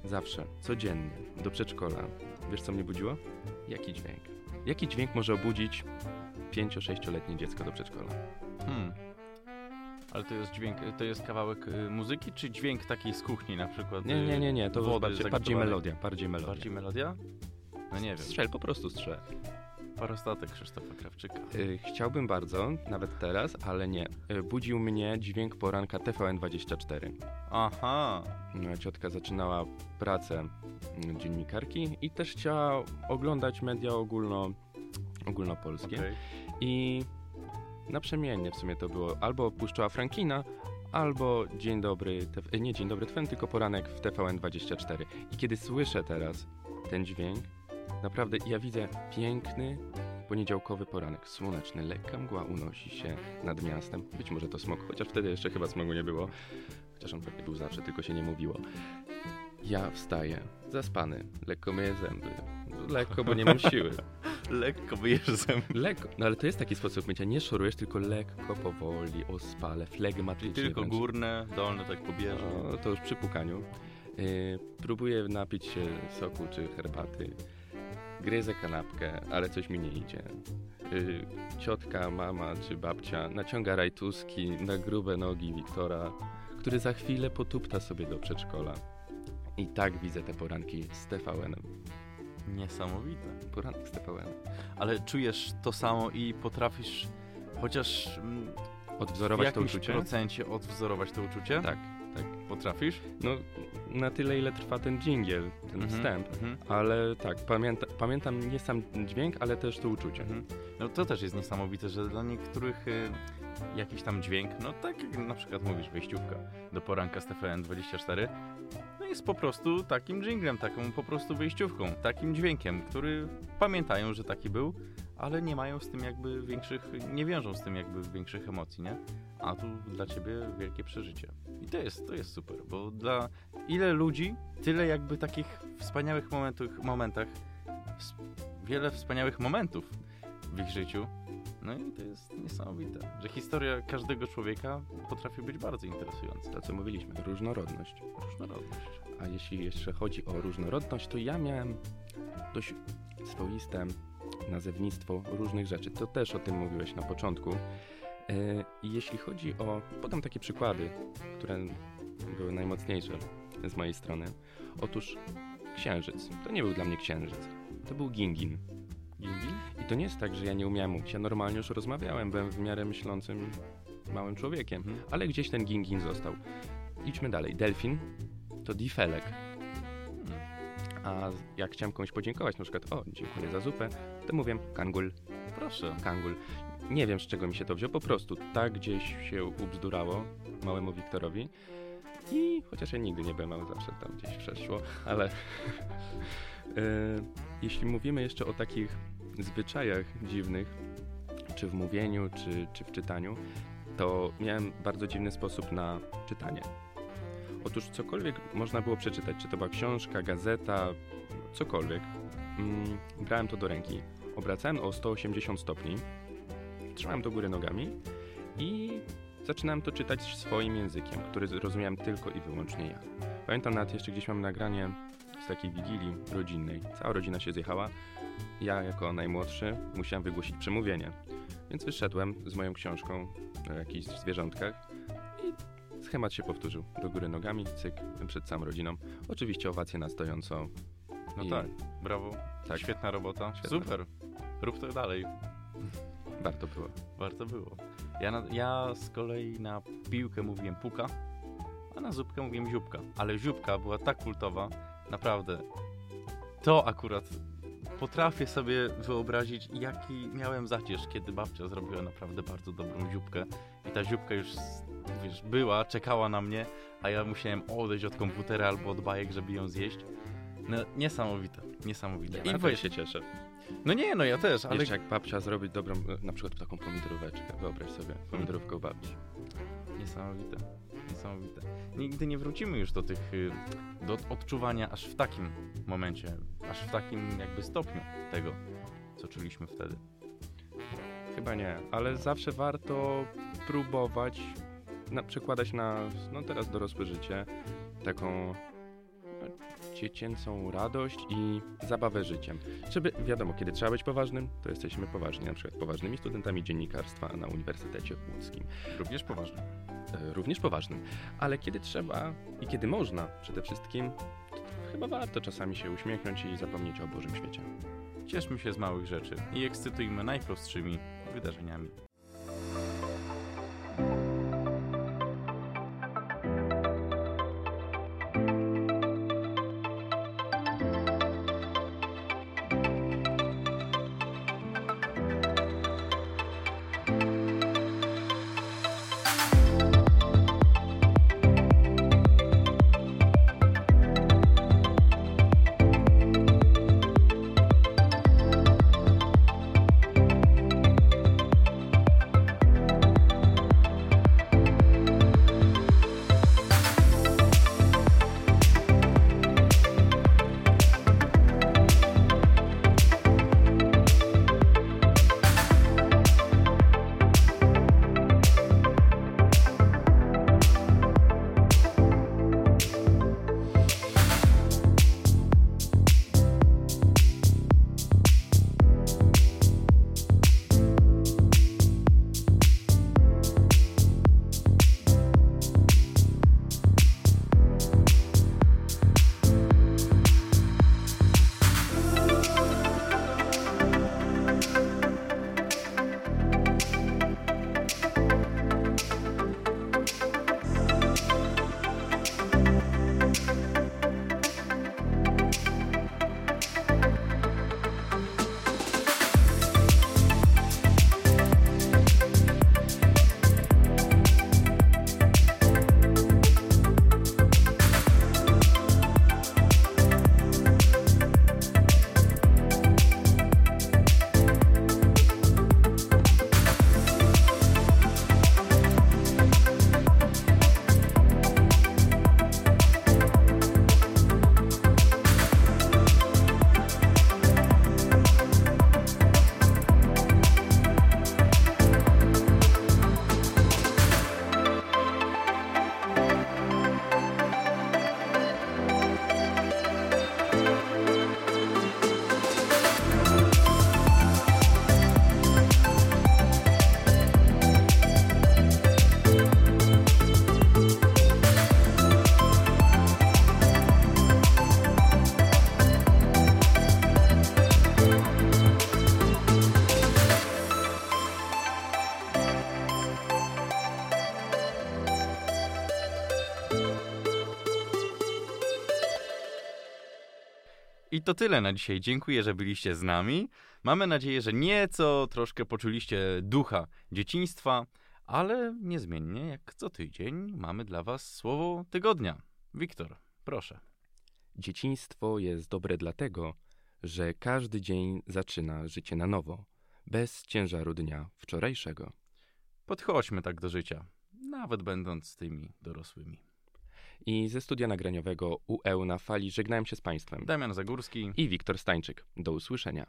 zawsze, codziennie, do przedszkola. Wiesz co mnie budziło? Jaki dźwięk? Jaki dźwięk może obudzić 5-6-letnie dziecko do przedszkola? Hmm. Ale to jest dźwięk, to jest kawałek y, muzyki, czy dźwięk takiej z kuchni na przykład? Nie, nie, nie, nie, to bardziej, bardziej melodia, bardziej melodia. Bardziej melodia? No nie wiem. Strzel, po prostu strzel. Parostatek Krzysztofa Krawczyka. Y, chciałbym bardzo, nawet teraz, ale nie. Y, budził mnie dźwięk poranka TVN24. Aha. Moja ciotka zaczynała pracę mm, dziennikarki i też chciała oglądać media ogólno, ogólnopolskie. okej. I naprzemiennie w sumie to było. Albo puszczała Frankina, albo Dzień Dobry, nie Dzień Dobry TVN, tylko poranek w TVN24. I kiedy słyszę teraz ten dźwięk, naprawdę ja widzę piękny poniedziałkowy poranek, słoneczny, lekka mgła unosi się nad miastem. Być może to smog, chociaż wtedy jeszcze chyba smogu nie było. Chociaż on pewnie był zawsze, tylko się nie mówiło. Ja wstaję, zaspany, lekko myję zęby. Lekko, bo nie mam siły. Lekko wyjesz zęby. Lekko, no ale to jest taki sposób mycia, nie szorujesz, tylko lekko, powoli, ospale, flegmatycznie. Tylko wręcz. górne, dolne tak pobieżnie. No, to już przy pukaniu. Yy, próbuję napić się soku czy herbaty. Gryzę kanapkę, ale coś mi nie idzie. Yy, ciotka, mama czy babcia naciąga rajtuski na grube nogi Wiktora, który za chwilę potupta sobie do przedszkola. I tak widzę te poranki z TVN-em. Niesamowite. Poranek z TVN. Ale czujesz to samo i potrafisz chociaż mm, w Odwzorować to jakimś uczucie? procencie odwzorować to uczucie? Tak, tak. Potrafisz? No, na tyle, ile trwa ten dżingiel, ten Mhm, wstęp. mhm. Ale tak, pamięta, pamiętam nie sam dźwięk, ale też to uczucie. Mhm. No to też jest niesamowite, że dla niektórych y, jakiś tam dźwięk, no tak jak na przykład mówisz, wejściówka do poranka z TVN24, no jest po prostu takim dżinglem, taką po prostu wyjściówką, takim dźwiękiem, który pamiętają, że taki był, ale nie mają z tym jakby większych, nie wiążą z tym jakby większych emocji, nie? A tu dla ciebie wielkie przeżycie. I to jest, to jest super, bo dla ile ludzi, tyle jakby takich wspaniałych momentów, momentach, wiele wspaniałych momentów w ich życiu. No i to jest niesamowite, że historia każdego człowieka potrafi być bardzo interesująca. To, co mówiliśmy, różnorodność. Różnorodność. A jeśli jeszcze chodzi o różnorodność, to ja miałem dość swoiste nazewnictwo różnych rzeczy. To też o tym mówiłeś na początku. E, I jeśli chodzi o. Podam takie przykłady, które były najmocniejsze z mojej strony. Otóż księżyc. To nie był dla mnie księżyc. To był gingin. Gingin? I to nie jest tak, że ja nie umiałem mówić. Ja normalnie już rozmawiałem, byłem w miarę myślącym małym człowiekiem. Mhm. Ale gdzieś ten gingin został. Idźmy dalej. Delfin to difelek. A jak chciałem komuś podziękować, na przykład, o, dziękuję za zupę, to mówię kangul, Proszę. kangul. Nie wiem, z czego mi się to wzięło, po prostu tak gdzieś się ubzdurało małemu Wiktorowi. I chociaż ja nigdy nie byłem mały, zawsze tam gdzieś przeszło, ale e, jeśli mówimy jeszcze o takich zwyczajach dziwnych, czy w mówieniu, czy, czy w czytaniu, to miałem bardzo dziwny sposób na czytanie. Otóż cokolwiek można było przeczytać, czy to była książka, gazeta, cokolwiek, mm, brałem to do ręki, obracałem o 180 stopni, trzymałem do góry nogami i zaczynałem to czytać swoim językiem, który zrozumiałem tylko i wyłącznie ja. Pamiętam nawet jeszcze gdzieś mam nagranie z takiej wigilii rodzinnej. Cała rodzina się zjechała. Ja jako najmłodszy musiałem wygłosić przemówienie. Więc wyszedłem z moją książką o jakichś zwierzątkach schemat się powtórzył. Do góry nogami, cyk, przed całą rodziną. Oczywiście owacje na stojąco. No I tak, brawo. Tak. Świetna robota. Świetna. Super. Rób to dalej. Warto było. Warto było. Ja, na, ja z kolei na piłkę mówiłem puka, a na zupkę mówiłem ziupka. Ale ziupka była tak kultowa, naprawdę. To akurat potrafię sobie wyobrazić, jaki miałem zacierz, kiedy babcia zrobiła naprawdę bardzo dobrą ziupkę. I ta ziupka już, wiesz, była, czekała na mnie, a ja musiałem odejść od komputera albo od bajek, żeby ją zjeść. No, niesamowite, niesamowite. I weź wiesz, się cieszę. no nie, no ja też, ale Jeszcze jak babcia zrobi dobrą, na przykład taką pomidoróweczkę. Wyobraź sobie, pomidorówkę u babci. Niesamowite. Niesamowite. Nigdy nie wrócimy już do tych, y, do odczuwania aż w takim momencie, aż w takim jakby stopniu tego, co czuliśmy wtedy. Chyba nie, ale zawsze warto próbować na, przekładać na, no teraz dorosłe życie, taką dziecięcą radość i zabawę życiem. Żeby, wiadomo, kiedy trzeba być poważnym, to jesteśmy poważni, na przykład poważnymi studentami dziennikarstwa na Uniwersytecie Łódzkim. Również poważnie. E, również poważnym. Ale kiedy trzeba i kiedy można przede wszystkim, chyba warto czasami się uśmiechnąć i zapomnieć o Bożym świecie. Cieszmy się z małych rzeczy i ekscytujmy najprostszymi wydarzeniami. To tyle na dzisiaj. Dziękuję, że byliście z nami. Mamy nadzieję, że nieco troszkę poczuliście ducha dzieciństwa, ale niezmiennie, jak co tydzień, mamy dla Was słowo tygodnia. Wiktor, proszę. Dzieciństwo jest dobre dlatego, że każdy dzień zaczyna życie na nowo, bez ciężaru dnia wczorajszego. Podchodźmy tak do życia, nawet będąc tymi dorosłymi. I ze studia nagraniowego UE na fali żegnałem się z Państwem. Damian Zagórski. I Wiktor Stańczyk. Do usłyszenia.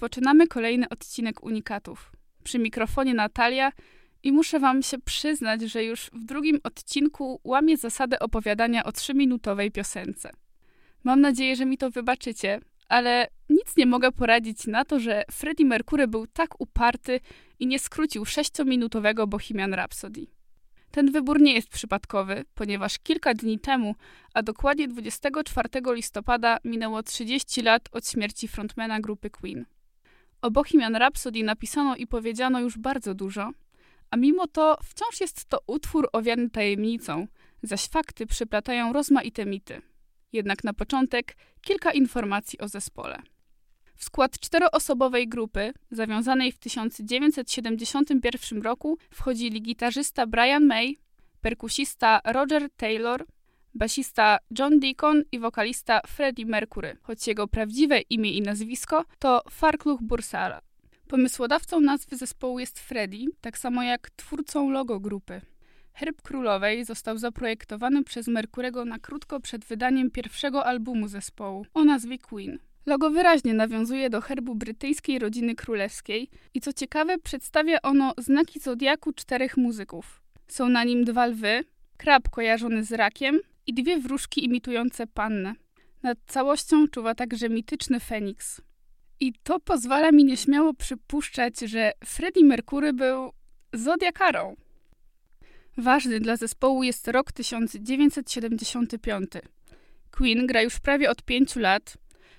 Rozpoczynamy kolejny odcinek Unikatów. Przy mikrofonie Natalia i muszę wam się przyznać, że już w drugim odcinku łamię zasadę opowiadania o trzyminutowej piosence. Mam nadzieję, że mi to wybaczycie, ale nic nie mogę poradzić na to, że Freddie Mercury był tak uparty i nie skrócił sześciominutowego Bohemian Rhapsody. Ten wybór nie jest przypadkowy, ponieważ kilka dni temu, a dokładnie 24 listopada, minęło 30 lat od śmierci frontmana grupy Queen. O Bohemian Rhapsody napisano i powiedziano już bardzo dużo, a mimo to wciąż jest to utwór owiany tajemnicą, zaś fakty przyplatają rozmaite mity. Jednak na początek kilka informacji o zespole. W skład czteroosobowej grupy, zawiązanej w 1971 roku, wchodzili gitarzysta Brian May, perkusista Roger Taylor, basista John Deacon i wokalista Freddie Mercury, choć jego prawdziwe imię i nazwisko to Farkluch Bursara. Pomysłodawcą nazwy zespołu jest Freddie, tak samo jak twórcą logo grupy. Herb królowej został zaprojektowany przez Merkurego na krótko przed wydaniem pierwszego albumu zespołu o nazwie Queen. Logo wyraźnie nawiązuje do herbu brytyjskiej rodziny królewskiej i co ciekawe przedstawia ono znaki zodiaku czterech muzyków. Są na nim dwa lwy, krab kojarzony z rakiem i dwie wróżki imitujące pannę. Nad całością czuwa także mityczny Feniks. I to pozwala mi nieśmiało przypuszczać, że Freddie Mercury był zodiakarą. Ważny dla zespołu jest rok 1975. Queen gra już prawie od pięciu lat.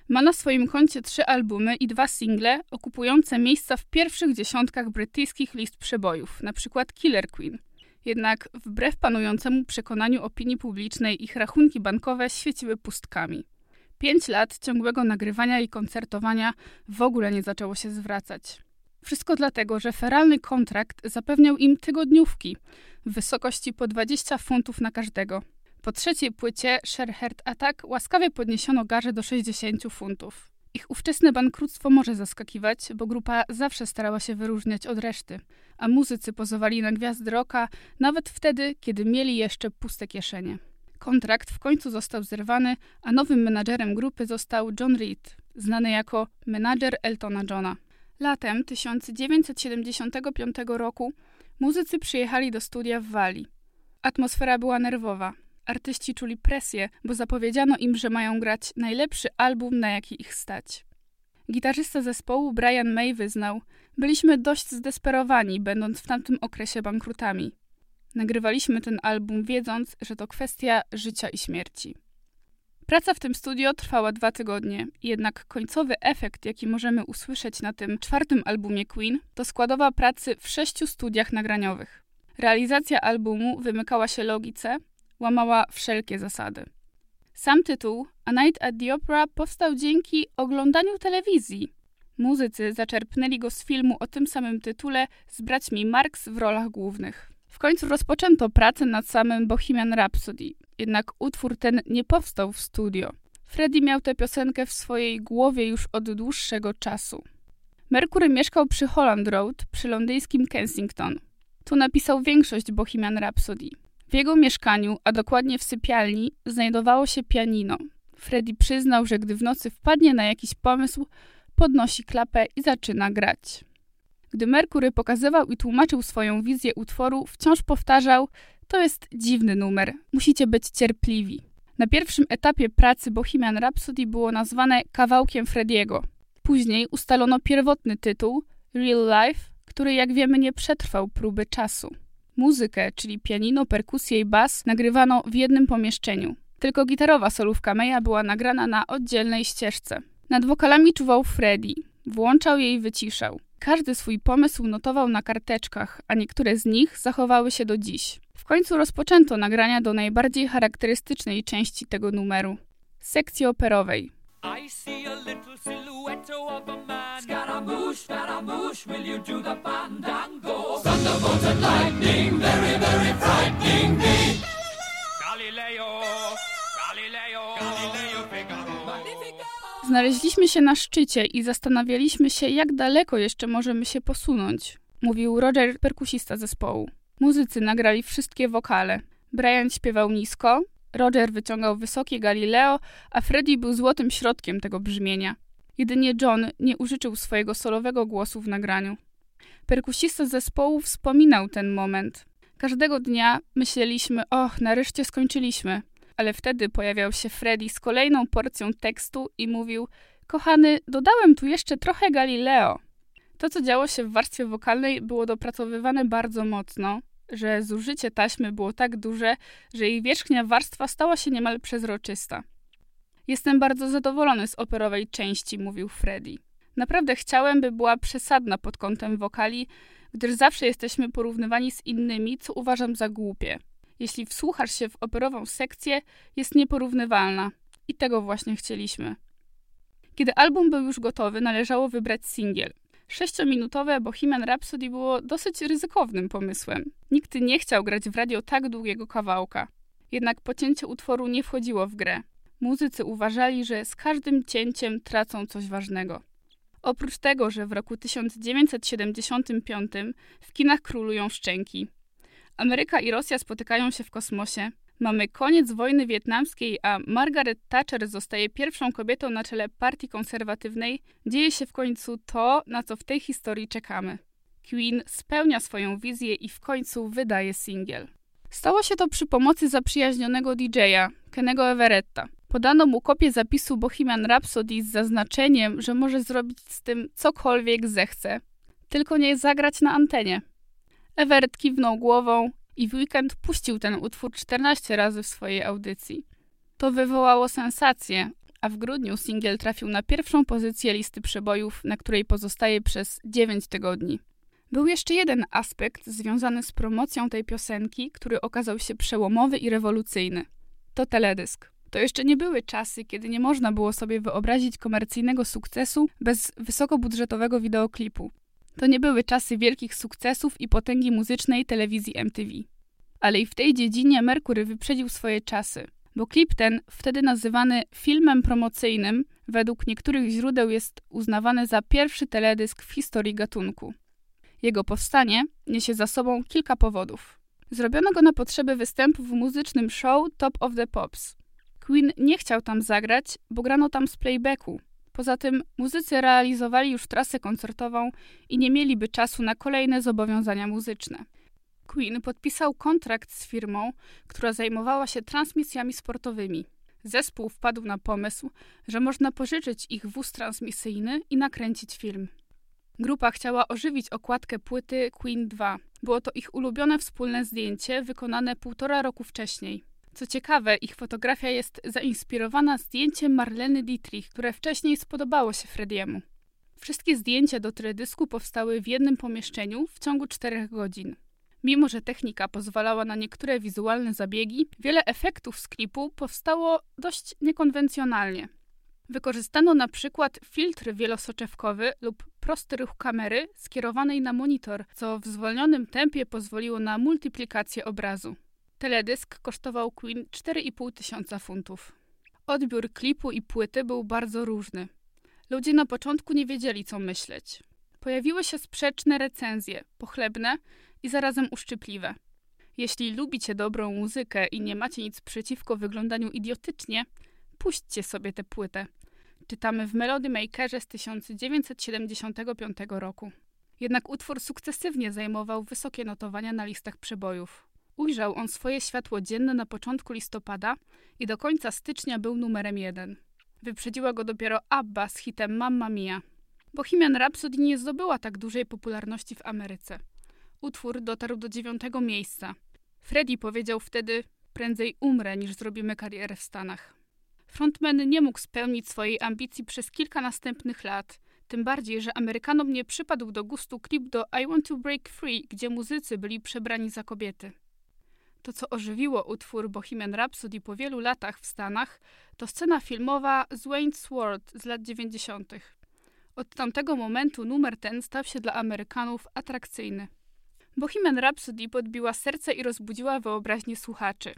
Ma na swoim koncie trzy albumy i dwa single okupujące miejsca w pierwszych dziesiątkach brytyjskich list przebojów, np. Killer Queen. Jednak wbrew panującemu przekonaniu opinii publicznej ich rachunki bankowe świeciły pustkami. Pięć lat ciągłego nagrywania i koncertowania w ogóle nie zaczęło się zwracać. Wszystko dlatego, że feralny kontrakt zapewniał im tygodniówki w wysokości po 20 funtów na każdego. Po trzeciej płycie Sherhead Attack łaskawie podniesiono garze do 60 funtów. Ich ówczesne bankructwo może zaskakiwać, bo grupa zawsze starała się wyróżniać od reszty, a muzycy pozowali na gwiazdy rocka nawet wtedy, kiedy mieli jeszcze puste kieszenie. Kontrakt w końcu został zerwany, a nowym menadżerem grupy został John Reed, znany jako menadżer Eltona Johna. Latem 1975 roku muzycy przyjechali do studia w Walii. Atmosfera była nerwowa. Artyści czuli presję, bo zapowiedziano im, że mają grać najlepszy album, na jaki ich stać. Gitarzysta zespołu Brian May wyznał: Byliśmy dość zdesperowani, będąc w tamtym okresie bankrutami. Nagrywaliśmy ten album, wiedząc, że to kwestia życia i śmierci. Praca w tym studio trwała dwa tygodnie, jednak końcowy efekt, jaki możemy usłyszeć na tym czwartym albumie Queen, to składowa pracy w sześciu studiach nagraniowych. Realizacja albumu wymykała się logice, łamała wszelkie zasady. Sam tytuł A Night at the Opera powstał dzięki oglądaniu telewizji. Muzycy zaczerpnęli go z filmu o tym samym tytule z braćmi Marx w rolach głównych. W końcu rozpoczęto pracę nad samym Bohemian Rhapsody, jednak utwór ten nie powstał w studio. Freddie miał tę piosenkę w swojej głowie już od dłuższego czasu. Mercury mieszkał przy Holland Road, przy londyńskim Kensington. Tu napisał większość Bohemian Rhapsody. W jego mieszkaniu, a dokładnie w sypialni, znajdowało się pianino. Freddie przyznał, że gdy w nocy wpadnie na jakiś pomysł, podnosi klapę i zaczyna grać. Gdy Merkury pokazywał i tłumaczył swoją wizję utworu, wciąż powtarzał: To jest dziwny numer, musicie być cierpliwi. Na pierwszym etapie pracy Bohemian Rhapsody było nazwane kawałkiem Frediego. Później ustalono pierwotny tytuł Real Life, który jak wiemy nie przetrwał próby czasu. Muzykę, czyli pianino, perkusję i bas, nagrywano w jednym pomieszczeniu. Tylko gitarowa solówka Maya była nagrana na oddzielnej ścieżce. Nad wokalami czuwał Freddy. Włączał je i wyciszał. Każdy swój pomysł notował na karteczkach, a niektóre z nich zachowały się do dziś. W końcu rozpoczęto nagrania do najbardziej charakterystycznej części tego numeru sekcji operowej. I see a. Scaramouche, Scaramouche, will you do the fandango? Thunderbolt and lightning, very, very frightening me. Galileo, Galileo, Galileo Figaro. Znaleźliśmy się na szczycie i zastanawialiśmy się, jak daleko jeszcze możemy się posunąć, mówił Roger, perkusista zespołu. Muzycy nagrali wszystkie wokale. Brian śpiewał nisko, Roger wyciągał wysokie Galileo, a Freddie był złotym środkiem tego brzmienia. Jedynie John nie użyczył swojego solowego głosu w nagraniu. Perkusista zespołu wspominał ten moment. Każdego dnia myśleliśmy, och, nareszcie skończyliśmy. Ale wtedy pojawiał się Freddy z kolejną porcją tekstu i mówił: Kochany, dodałem tu jeszcze trochę Galileo. To, co działo się w warstwie wokalnej, było dopracowywane bardzo mocno, że zużycie taśmy było tak duże, że jej wierzchnia warstwa stała się niemal przezroczysta. Jestem bardzo zadowolony z operowej części, mówił Freddy. Naprawdę chciałem, by była przesadna pod kątem wokali, gdyż zawsze jesteśmy porównywani z innymi, co uważam za głupie. Jeśli wsłuchasz się w operową sekcję, jest nieporównywalna. I tego właśnie chcieliśmy. Kiedy album był już gotowy, należało wybrać singiel. Sześciominutowe Bohemian Rhapsody było dosyć ryzykownym pomysłem. Nikt nie chciał grać w radio tak długiego kawałka. Jednak pocięcie utworu nie wchodziło w grę. Muzycy uważali, że z każdym cięciem tracą coś ważnego. Oprócz tego, że w roku 1975 w kinach królują szczęki. Ameryka i Rosja spotykają się w kosmosie. Mamy koniec wojny wietnamskiej, a Margaret Thatcher zostaje pierwszą kobietą na czele partii konserwatywnej. Dzieje się w końcu to, na co w tej historii czekamy. Queen spełnia swoją wizję i w końcu wydaje singiel. Stało się to przy pomocy zaprzyjaźnionego DJ-a, Kennego Everetta. Podano mu kopię zapisu Bohemian Rhapsody z zaznaczeniem, że może zrobić z tym cokolwiek zechce, tylko nie zagrać na antenie. Everett kiwnął głową i w weekend puścił ten utwór 14 razy w swojej audycji. To wywołało sensację, a w grudniu singiel trafił na pierwszą pozycję listy przebojów, na której pozostaje przez 9 tygodni. Był jeszcze jeden aspekt związany z promocją tej piosenki, który okazał się przełomowy i rewolucyjny. To teledysk. To jeszcze nie były czasy, kiedy nie można było sobie wyobrazić komercyjnego sukcesu bez wysokobudżetowego wideoklipu. To nie były czasy wielkich sukcesów i potęgi muzycznej telewizji MTV. Ale i w tej dziedzinie Mercury wyprzedził swoje czasy, bo klip ten, wtedy nazywany filmem promocyjnym, według niektórych źródeł jest uznawany za pierwszy teledysk w historii gatunku. Jego powstanie niesie za sobą kilka powodów. Zrobiono go na potrzeby występu w muzycznym show Top of the Pops. Queen nie chciał tam zagrać, bo grano tam z playbacku. Poza tym muzycy realizowali już trasę koncertową i nie mieliby czasu na kolejne zobowiązania muzyczne. Queen podpisał kontrakt z firmą, która zajmowała się transmisjami sportowymi. Zespół wpadł na pomysł, że można pożyczyć ich wóz transmisyjny i nakręcić film. Grupa chciała ożywić okładkę płyty Queen 2. Było to ich ulubione wspólne zdjęcie, wykonane półtora roku wcześniej. Co ciekawe, ich fotografia jest zainspirowana zdjęciem Marleny Dietrich, które wcześniej spodobało się Frediemu. Wszystkie zdjęcia do teledysku powstały w jednym pomieszczeniu w ciągu czterech godzin. Mimo, że technika pozwalała na niektóre wizualne zabiegi, wiele efektów z klipu powstało dość niekonwencjonalnie. Wykorzystano na przykład filtr wielosoczewkowy lub prosty ruch kamery skierowanej na monitor, co w zwolnionym tempie pozwoliło na multiplikację obrazu. Teledysk kosztował Queen 4,5 tysiąca funtów. Odbiór klipu i płyty był bardzo różny. Ludzie na początku nie wiedzieli, co myśleć. Pojawiły się sprzeczne recenzje, pochlebne i zarazem uszczypliwe. Jeśli lubicie dobrą muzykę i nie macie nic przeciwko wyglądaniu idiotycznie, puśćcie sobie tę płytę. Czytamy w Melody Makerze z 1975 roku. Jednak utwór sukcesywnie zajmował wysokie notowania na listach przebojów. Ujrzał on swoje światło dzienne na początku listopada i do końca stycznia był numerem jeden. Wyprzedziła go dopiero ABBA z hitem Mamma Mia. Bohemian Rhapsody nie zdobyła tak dużej popularności w Ameryce. Utwór dotarł do dziewiątego miejsca. Freddie powiedział wtedy: Prędzej umrę, niż zrobimy karierę w Stanach. Frontman nie mógł spełnić swojej ambicji przez kilka następnych lat. Tym bardziej, że Amerykanom nie przypadł do gustu klip do I Want to Break Free, gdzie muzycy byli przebrani za kobiety. To, co ożywiło utwór Bohemian Rhapsody po wielu latach w Stanach, to scena filmowa z Wayne's World z lat 90. Od tamtego momentu numer ten stał się dla Amerykanów atrakcyjny. Bohemian Rhapsody podbiła serce i rozbudziła wyobraźnię słuchaczy.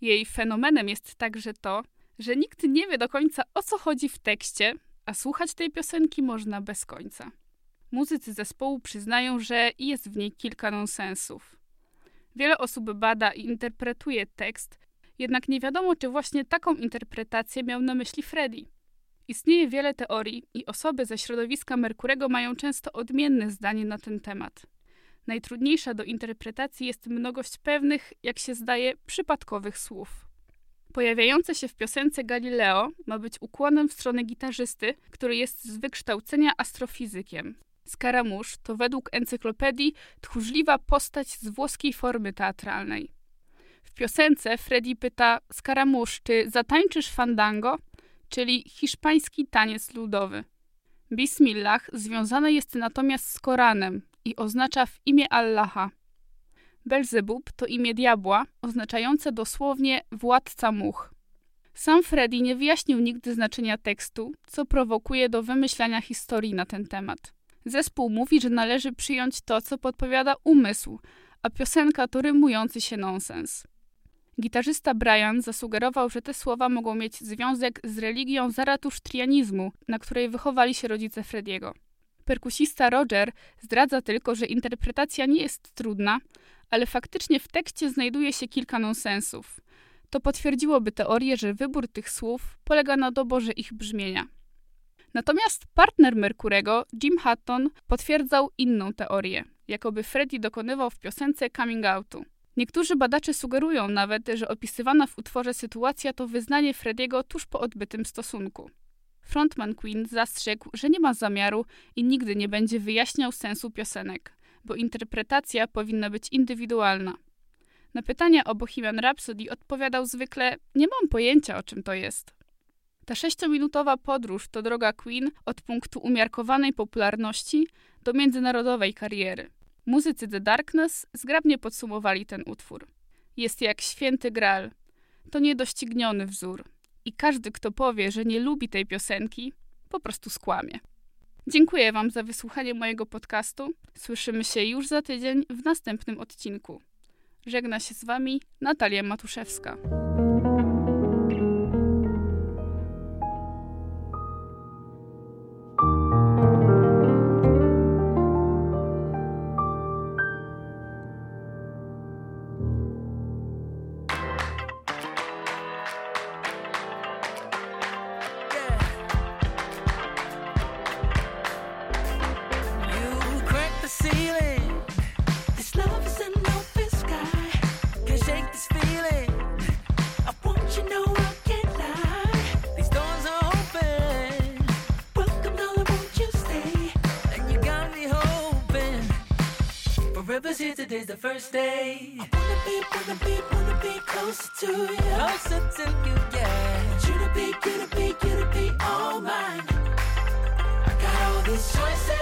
Jej fenomenem jest także to, że nikt nie wie do końca o co chodzi w tekście, a słuchać tej piosenki można bez końca. Muzycy zespołu przyznają, że jest w niej kilka nonsensów. Wiele osób bada i interpretuje tekst, jednak nie wiadomo, czy właśnie taką interpretację miał na myśli Freddy. Istnieje wiele teorii i osoby ze środowiska Merkurego mają często odmienne zdanie na ten temat. Najtrudniejsza do interpretacji jest mnogość pewnych, jak się zdaje, przypadkowych słów. Pojawiające się w piosence Galileo ma być ukłonem w stronę gitarzysty, który jest z wykształcenia astrofizykiem. Skaramusz to według encyklopedii tchórzliwa postać z włoskiej formy teatralnej. W piosence Freddy pyta Skaramusz, czy zatańczysz fandango, czyli hiszpański taniec ludowy. Bismillah związane jest natomiast z Koranem i oznacza w imię Allaha. Belzebub to imię diabła, oznaczające dosłownie władca much. Sam Freddy nie wyjaśnił nigdy znaczenia tekstu, co prowokuje do wymyślania historii na ten temat. Zespół mówi, że należy przyjąć to, co podpowiada umysł, a piosenka to rymujący się nonsens. Gitarzysta Brian zasugerował, że te słowa mogą mieć związek z religią zaratusztrianizmu, na której wychowali się rodzice Frediego. Perkusista Roger zdradza tylko, że interpretacja nie jest trudna, ale faktycznie w tekście znajduje się kilka nonsensów. To potwierdziłoby teorię, że wybór tych słów polega na doborze ich brzmienia. Natomiast partner Merkurego, Jim Hutton, potwierdzał inną teorię, jakoby Freddie dokonywał w piosence coming outu. Niektórzy badacze sugerują nawet, że opisywana w utworze sytuacja to wyznanie Frediego tuż po odbytym stosunku. Frontman Queen zastrzegł, że nie ma zamiaru i nigdy nie będzie wyjaśniał sensu piosenek, bo interpretacja powinna być indywidualna. Na pytania o Bohemian Rhapsody odpowiadał zwykle: Nie mam pojęcia o czym to jest. Ta sześciominutowa podróż to droga Queen od punktu umiarkowanej popularności do międzynarodowej kariery. Muzycy The Darkness zgrabnie podsumowali ten utwór. Jest jak święty gral. to niedościgniony wzór. I każdy, kto powie, że nie lubi tej piosenki, po prostu skłamie. Dziękuję Wam za wysłuchanie mojego podcastu. Słyszymy się już za tydzień w następnym odcinku. Żegna się z Wami Natalia Matuszewska. It's choices.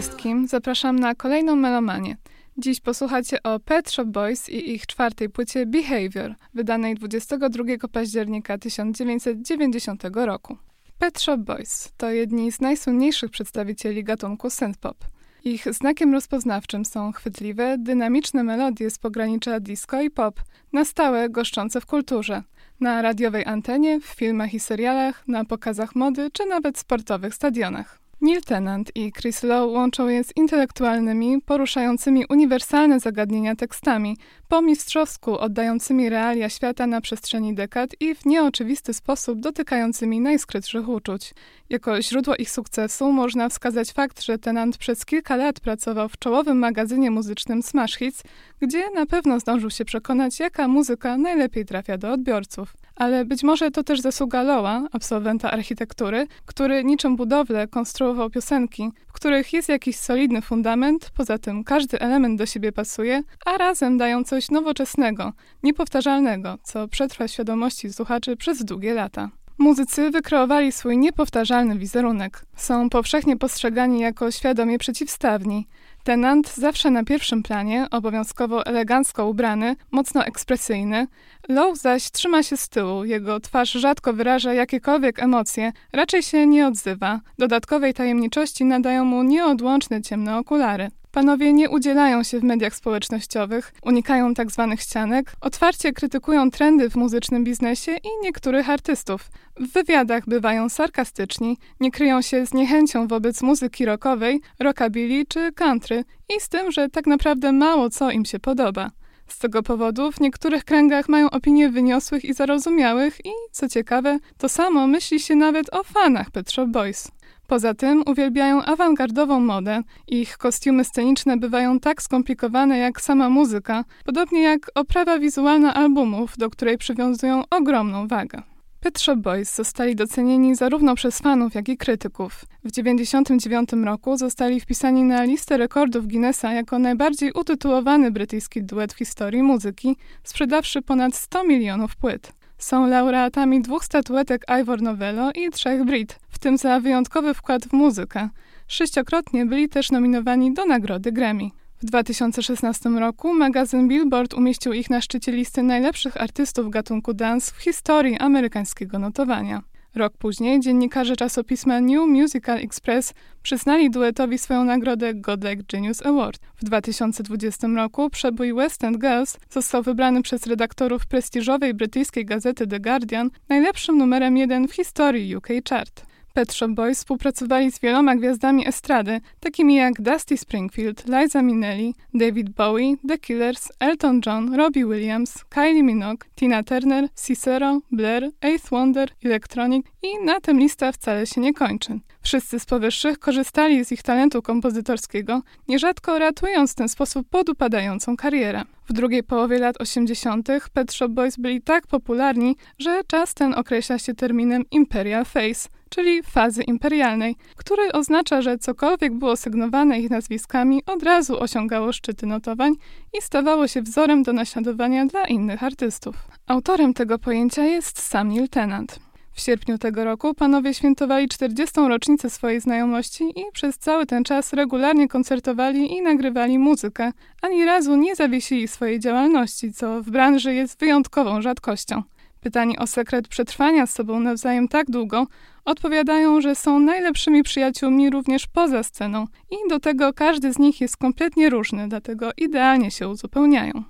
Wszystkim, zapraszam na kolejną melomanię. Dziś posłuchacie o Pet Shop Boys i ich czwartej płycie Behavior, wydanej 22 października 1990 roku. Pet Shop Boys to jedni z najsłynniejszych przedstawicieli gatunku synthpop. Ich znakiem rozpoznawczym są chwytliwe, dynamiczne melodie z pogranicza disco i pop, na stałe goszczące w kulturze, na radiowej antenie, w filmach i serialach, na pokazach mody czy nawet sportowych stadionach. Neil Tennant i Chris Lowe łączą je z intelektualnymi, poruszającymi uniwersalne zagadnienia tekstami, po mistrzowsku oddającymi realia świata na przestrzeni dekad i w nieoczywisty sposób dotykającymi najskrytszych uczuć. Jako źródło ich sukcesu można wskazać fakt, że Tennant przez kilka lat pracował w czołowym magazynie muzycznym Smash Hits, gdzie na pewno zdążył się przekonać, jaka muzyka najlepiej trafia do odbiorców. Ale być może to też zasługa Loa, absolwenta architektury, który niczym budowlę konstruował piosenki, w których jest jakiś solidny fundament, poza tym każdy element do siebie pasuje, a razem dają coś nowoczesnego, niepowtarzalnego, co przetrwa świadomości słuchaczy przez długie lata. Muzycy wykreowali swój niepowtarzalny wizerunek. Są powszechnie postrzegani jako świadomie przeciwstawni. Tenant zawsze na pierwszym planie, obowiązkowo elegancko ubrany, mocno ekspresyjny. Low zaś trzyma się z tyłu, jego twarz rzadko wyraża jakiekolwiek emocje, raczej się nie odzywa. Dodatkowej tajemniczości nadają mu nieodłączne ciemne okulary. Panowie nie udzielają się w mediach społecznościowych, unikają tak zwanych ścianek, otwarcie krytykują trendy w muzycznym biznesie i niektórych artystów. W wywiadach bywają sarkastyczni, nie kryją się z niechęcią wobec muzyki rockowej, rockabilly czy country i z tym, że tak naprawdę mało co im się podoba. Z tego powodu w niektórych kręgach mają opinie wyniosłych i zarozumiałych i, co ciekawe, to samo myśli się nawet o fanach Pet Shop Boys. Poza tym uwielbiają awangardową modę. Ich kostiumy sceniczne bywają tak skomplikowane jak sama muzyka, podobnie jak oprawa wizualna albumów, do której przywiązują ogromną wagę. Pet Shop Boys zostali docenieni zarówno przez fanów, jak i krytyków. W 1999 roku zostali wpisani na listę rekordów Guinnessa jako najbardziej utytułowany brytyjski duet w historii muzyki, sprzedawszy ponad 100 milionów płyt. Są laureatami dwóch statuetek Ivor Novello i trzech Brit, w tym za wyjątkowy wkład w muzykę. Sześciokrotnie byli też nominowani do nagrody Grammy. W 2016 roku magazyn Billboard umieścił ich na szczycie listy najlepszych artystów gatunku dance w historii amerykańskiego notowania. Rok później dziennikarze czasopisma New Musical Express przyznali duetowi swoją nagrodę Godlike Genius Award. W 2020 roku przebój West End Girls został wybrany przez redaktorów prestiżowej brytyjskiej gazety The Guardian najlepszym numerem jeden w historii UK Chart. Pet Shop Boys współpracowali z wieloma gwiazdami estrady, takimi jak Dusty Springfield, Liza Minnelli, David Bowie, The Killers, Elton John, Robbie Williams, Kylie Minogue, Tina Turner, Cicero, Blair, Eighth Wonder, Electronic i na tym lista wcale się nie kończy. Wszyscy z powyższych korzystali z ich talentu kompozytorskiego, nierzadko ratując w ten sposób podupadającą karierę. W drugiej połowie lat 80. Pet Shop Boys byli tak popularni, że czas ten określa się terminem Imperial Face, czyli fazy imperialnej, który oznacza, że cokolwiek było sygnowane ich nazwiskami od razu osiągało szczyty notowań i stawało się wzorem do naśladowania dla innych artystów. Autorem tego pojęcia jest sam Neil Tennant. W sierpniu tego roku panowie świętowali 40. rocznicę swojej znajomości i przez cały ten czas regularnie koncertowali i nagrywali muzykę. Ani razu nie zawiesili swojej działalności, co w branży jest wyjątkową rzadkością. Pytani o sekret przetrwania z sobą nawzajem tak długo, odpowiadają, że są najlepszymi przyjaciółmi również poza sceną i do tego każdy z nich jest kompletnie różny, dlatego idealnie się uzupełniają.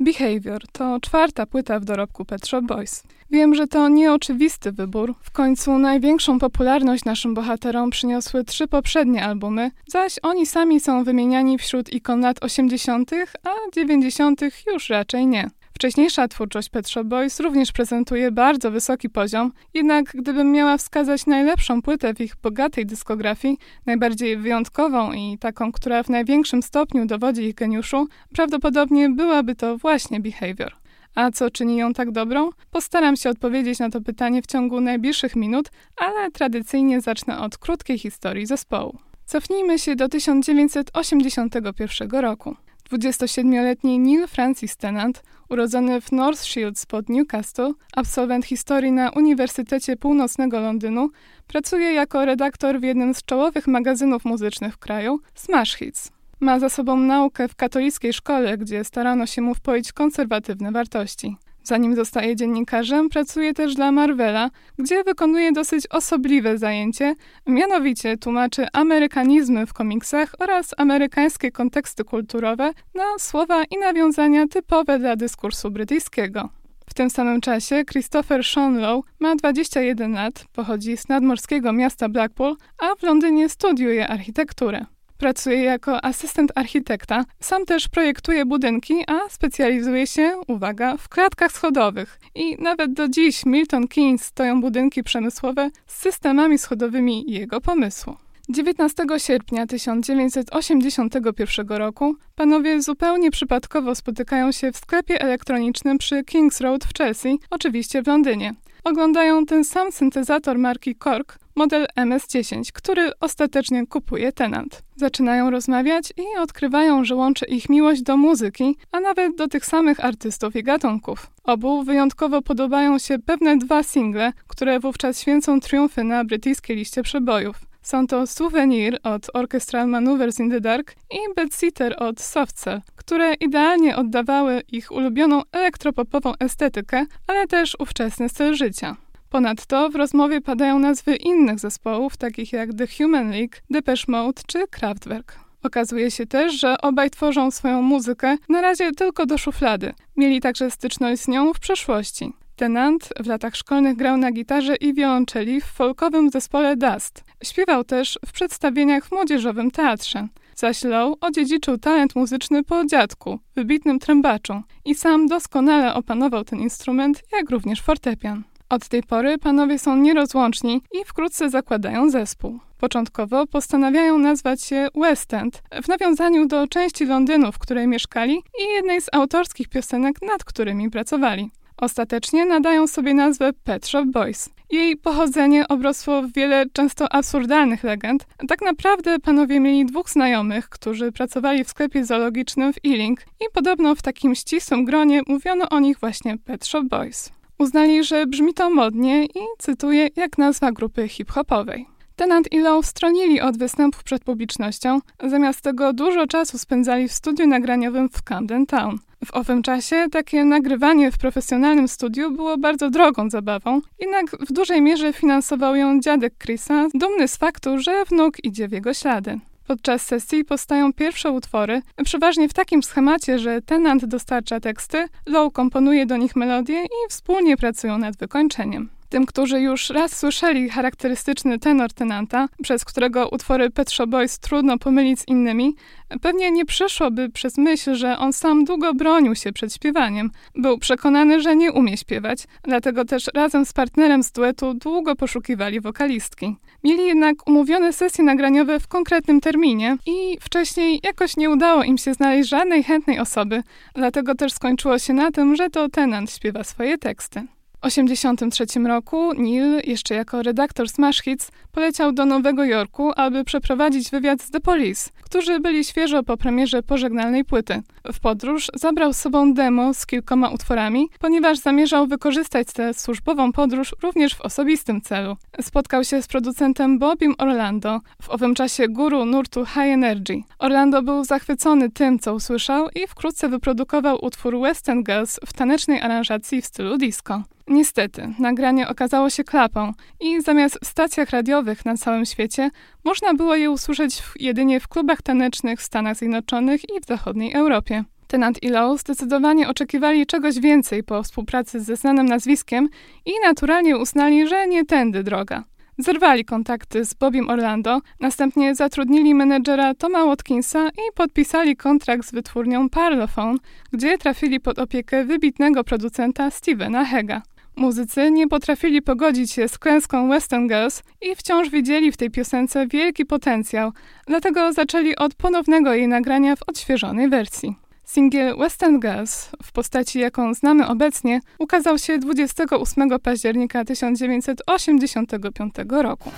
Behavior to czwarta płyta w dorobku Pet Shop Boys. Wiem, że to nieoczywisty wybór. W końcu największą popularność naszym bohaterom przyniosły trzy poprzednie albumy, zaś oni sami są wymieniani wśród ikon lat 80., a 90. już raczej nie. Wcześniejsza twórczość Pet Shop Boys również prezentuje bardzo wysoki poziom, jednak gdybym miała wskazać najlepszą płytę w ich bogatej dyskografii, najbardziej wyjątkową i taką, która w największym stopniu dowodzi ich geniuszu, prawdopodobnie byłaby to właśnie Behavior. A co czyni ją tak dobrą? Postaram się odpowiedzieć na to pytanie w ciągu najbliższych minut, ale tradycyjnie zacznę od krótkiej historii zespołu. Cofnijmy się do 1981 roku. 27-letni Neil Francis Tennant, urodzony w North Shields pod Newcastle, absolwent historii na Uniwersytecie Północnego Londynu, pracuje jako redaktor w jednym z czołowych magazynów muzycznych w kraju, Smash Hits. Ma za sobą naukę w katolickiej szkole, gdzie starano się mu wpoić konserwatywne wartości. Zanim zostaje dziennikarzem, pracuje też dla Marvela, gdzie wykonuje dosyć osobliwe zajęcie, mianowicie tłumaczy amerykanizmy w komiksach oraz amerykańskie konteksty kulturowe na słowa i nawiązania typowe dla dyskursu brytyjskiego. W tym samym czasie Christopher Sean Lowe ma 21 lat, pochodzi z nadmorskiego miasta Blackpool, a w Londynie studiuje architekturę. Pracuje jako asystent architekta. Sam też projektuje budynki, a specjalizuje się, uwaga, w klatkach schodowych. I nawet do dziś Milton Keynes stoją budynki przemysłowe z systemami schodowymi jego pomysłu. 19 sierpnia 1981 roku panowie zupełnie przypadkowo spotykają się w sklepie elektronicznym przy Kings Road w Chelsea, oczywiście w Londynie. Oglądają ten sam syntezator marki Korg, model MS-10, który ostatecznie kupuje Tenant. Zaczynają rozmawiać i odkrywają, że łączy ich miłość do muzyki, a nawet do tych samych artystów i gatunków. Obu wyjątkowo podobają się pewne dwa single, które wówczas święcą triumfy na brytyjskiej liście przebojów. Są to Souvenir od Orchestral Maneuvers in the Dark i Bedsitter od Soft Cell, które idealnie oddawały ich ulubioną elektropopową estetykę, ale też ówczesny styl życia. Ponadto w rozmowie padają nazwy innych zespołów, takich jak The Human League, Depeche Mode czy Kraftwerk. Okazuje się też, że obaj tworzą swoją muzykę na razie tylko do szuflady. Mieli także styczność z nią w przeszłości. Tenant w latach szkolnych grał na gitarze i wiolonczeli w folkowym zespole Dust. Śpiewał też w przedstawieniach w młodzieżowym teatrze. Zaś Low odziedziczył talent muzyczny po dziadku, wybitnym trębaczu, i sam doskonale opanował ten instrument, jak również fortepian. Od tej pory panowie są nierozłączni i wkrótce zakładają zespół. Początkowo postanawiają nazwać się West End, w nawiązaniu do części Londynu, w której mieszkali i jednej z autorskich piosenek, nad którymi pracowali. Ostatecznie nadają sobie nazwę Pet Shop Boys. Jej pochodzenie obrosło w wiele często absurdalnych legend. Tak naprawdę panowie mieli dwóch znajomych, którzy pracowali w sklepie zoologicznym w Ealing i podobno w takim ścisłym gronie mówiono o nich właśnie Pet Shop Boys. Uznali, że brzmi to modnie i cytuję jak nazwa grupy hip-hopowej. Tenant i Lowe stronili od występów przed publicznością, zamiast tego dużo czasu spędzali w studiu nagraniowym w Camden Town. W owym czasie takie nagrywanie w profesjonalnym studiu było bardzo drogą zabawą, jednak w dużej mierze finansował ją dziadek Chrisa, dumny z faktu, że wnuk idzie w jego ślady. Podczas sesji powstają pierwsze utwory, przeważnie w takim schemacie, że tenant dostarcza teksty, Low komponuje do nich melodię i wspólnie pracują nad wykończeniem. Tym, którzy już raz słyszeli charakterystyczny tenor tenanta, przez którego utwory Pet Shop Boys trudno pomylić z innymi, pewnie nie przyszłoby przez myśl, że on sam długo bronił się przed śpiewaniem. Był przekonany, że nie umie śpiewać, dlatego też razem z partnerem z duetu długo poszukiwali wokalistki. Mieli jednak umówione sesje nagraniowe w konkretnym terminie i wcześniej jakoś nie udało im się znaleźć żadnej chętnej osoby, dlatego też skończyło się na tym, że to tenant śpiewa swoje teksty. 1983 roku Neil, jeszcze jako redaktor Smash Hits, poleciał do Nowego Jorku, aby przeprowadzić wywiad z The Police, którzy byli świeżo po premierze pożegnalnej płyty. W podróż zabrał z sobą demo z kilkoma utworami, ponieważ zamierzał wykorzystać tę służbową podróż również w osobistym celu. Spotkał się z producentem Bobim Orlando, w owym czasie guru nurtu High Energy. Orlando był zachwycony tym, co usłyszał i wkrótce wyprodukował utwór Western Girls w tanecznej aranżacji w stylu disco. Niestety, nagranie okazało się klapą i zamiast w stacjach radiowych na całym świecie można było je usłyszeć w, jedynie w klubach tanecznych w Stanach Zjednoczonych i w zachodniej Europie. Tenant i Lowe zdecydowanie oczekiwali czegoś więcej po współpracy ze znanym nazwiskiem i naturalnie uznali, że nie tędy droga. Zerwali kontakty z Bobim Orlando, następnie zatrudnili menedżera Toma Watkinsa i podpisali kontrakt z wytwórnią Parlophone, gdzie trafili pod opiekę wybitnego producenta Stevena Hega. Muzycy nie potrafili pogodzić się z klęską Western Girls i wciąż widzieli w tej piosence wielki potencjał, dlatego zaczęli od ponownego jej nagrania w odświeżonej wersji. Singiel Western Girls, w postaci jaką znamy obecnie, ukazał się 28 października 1985 roku.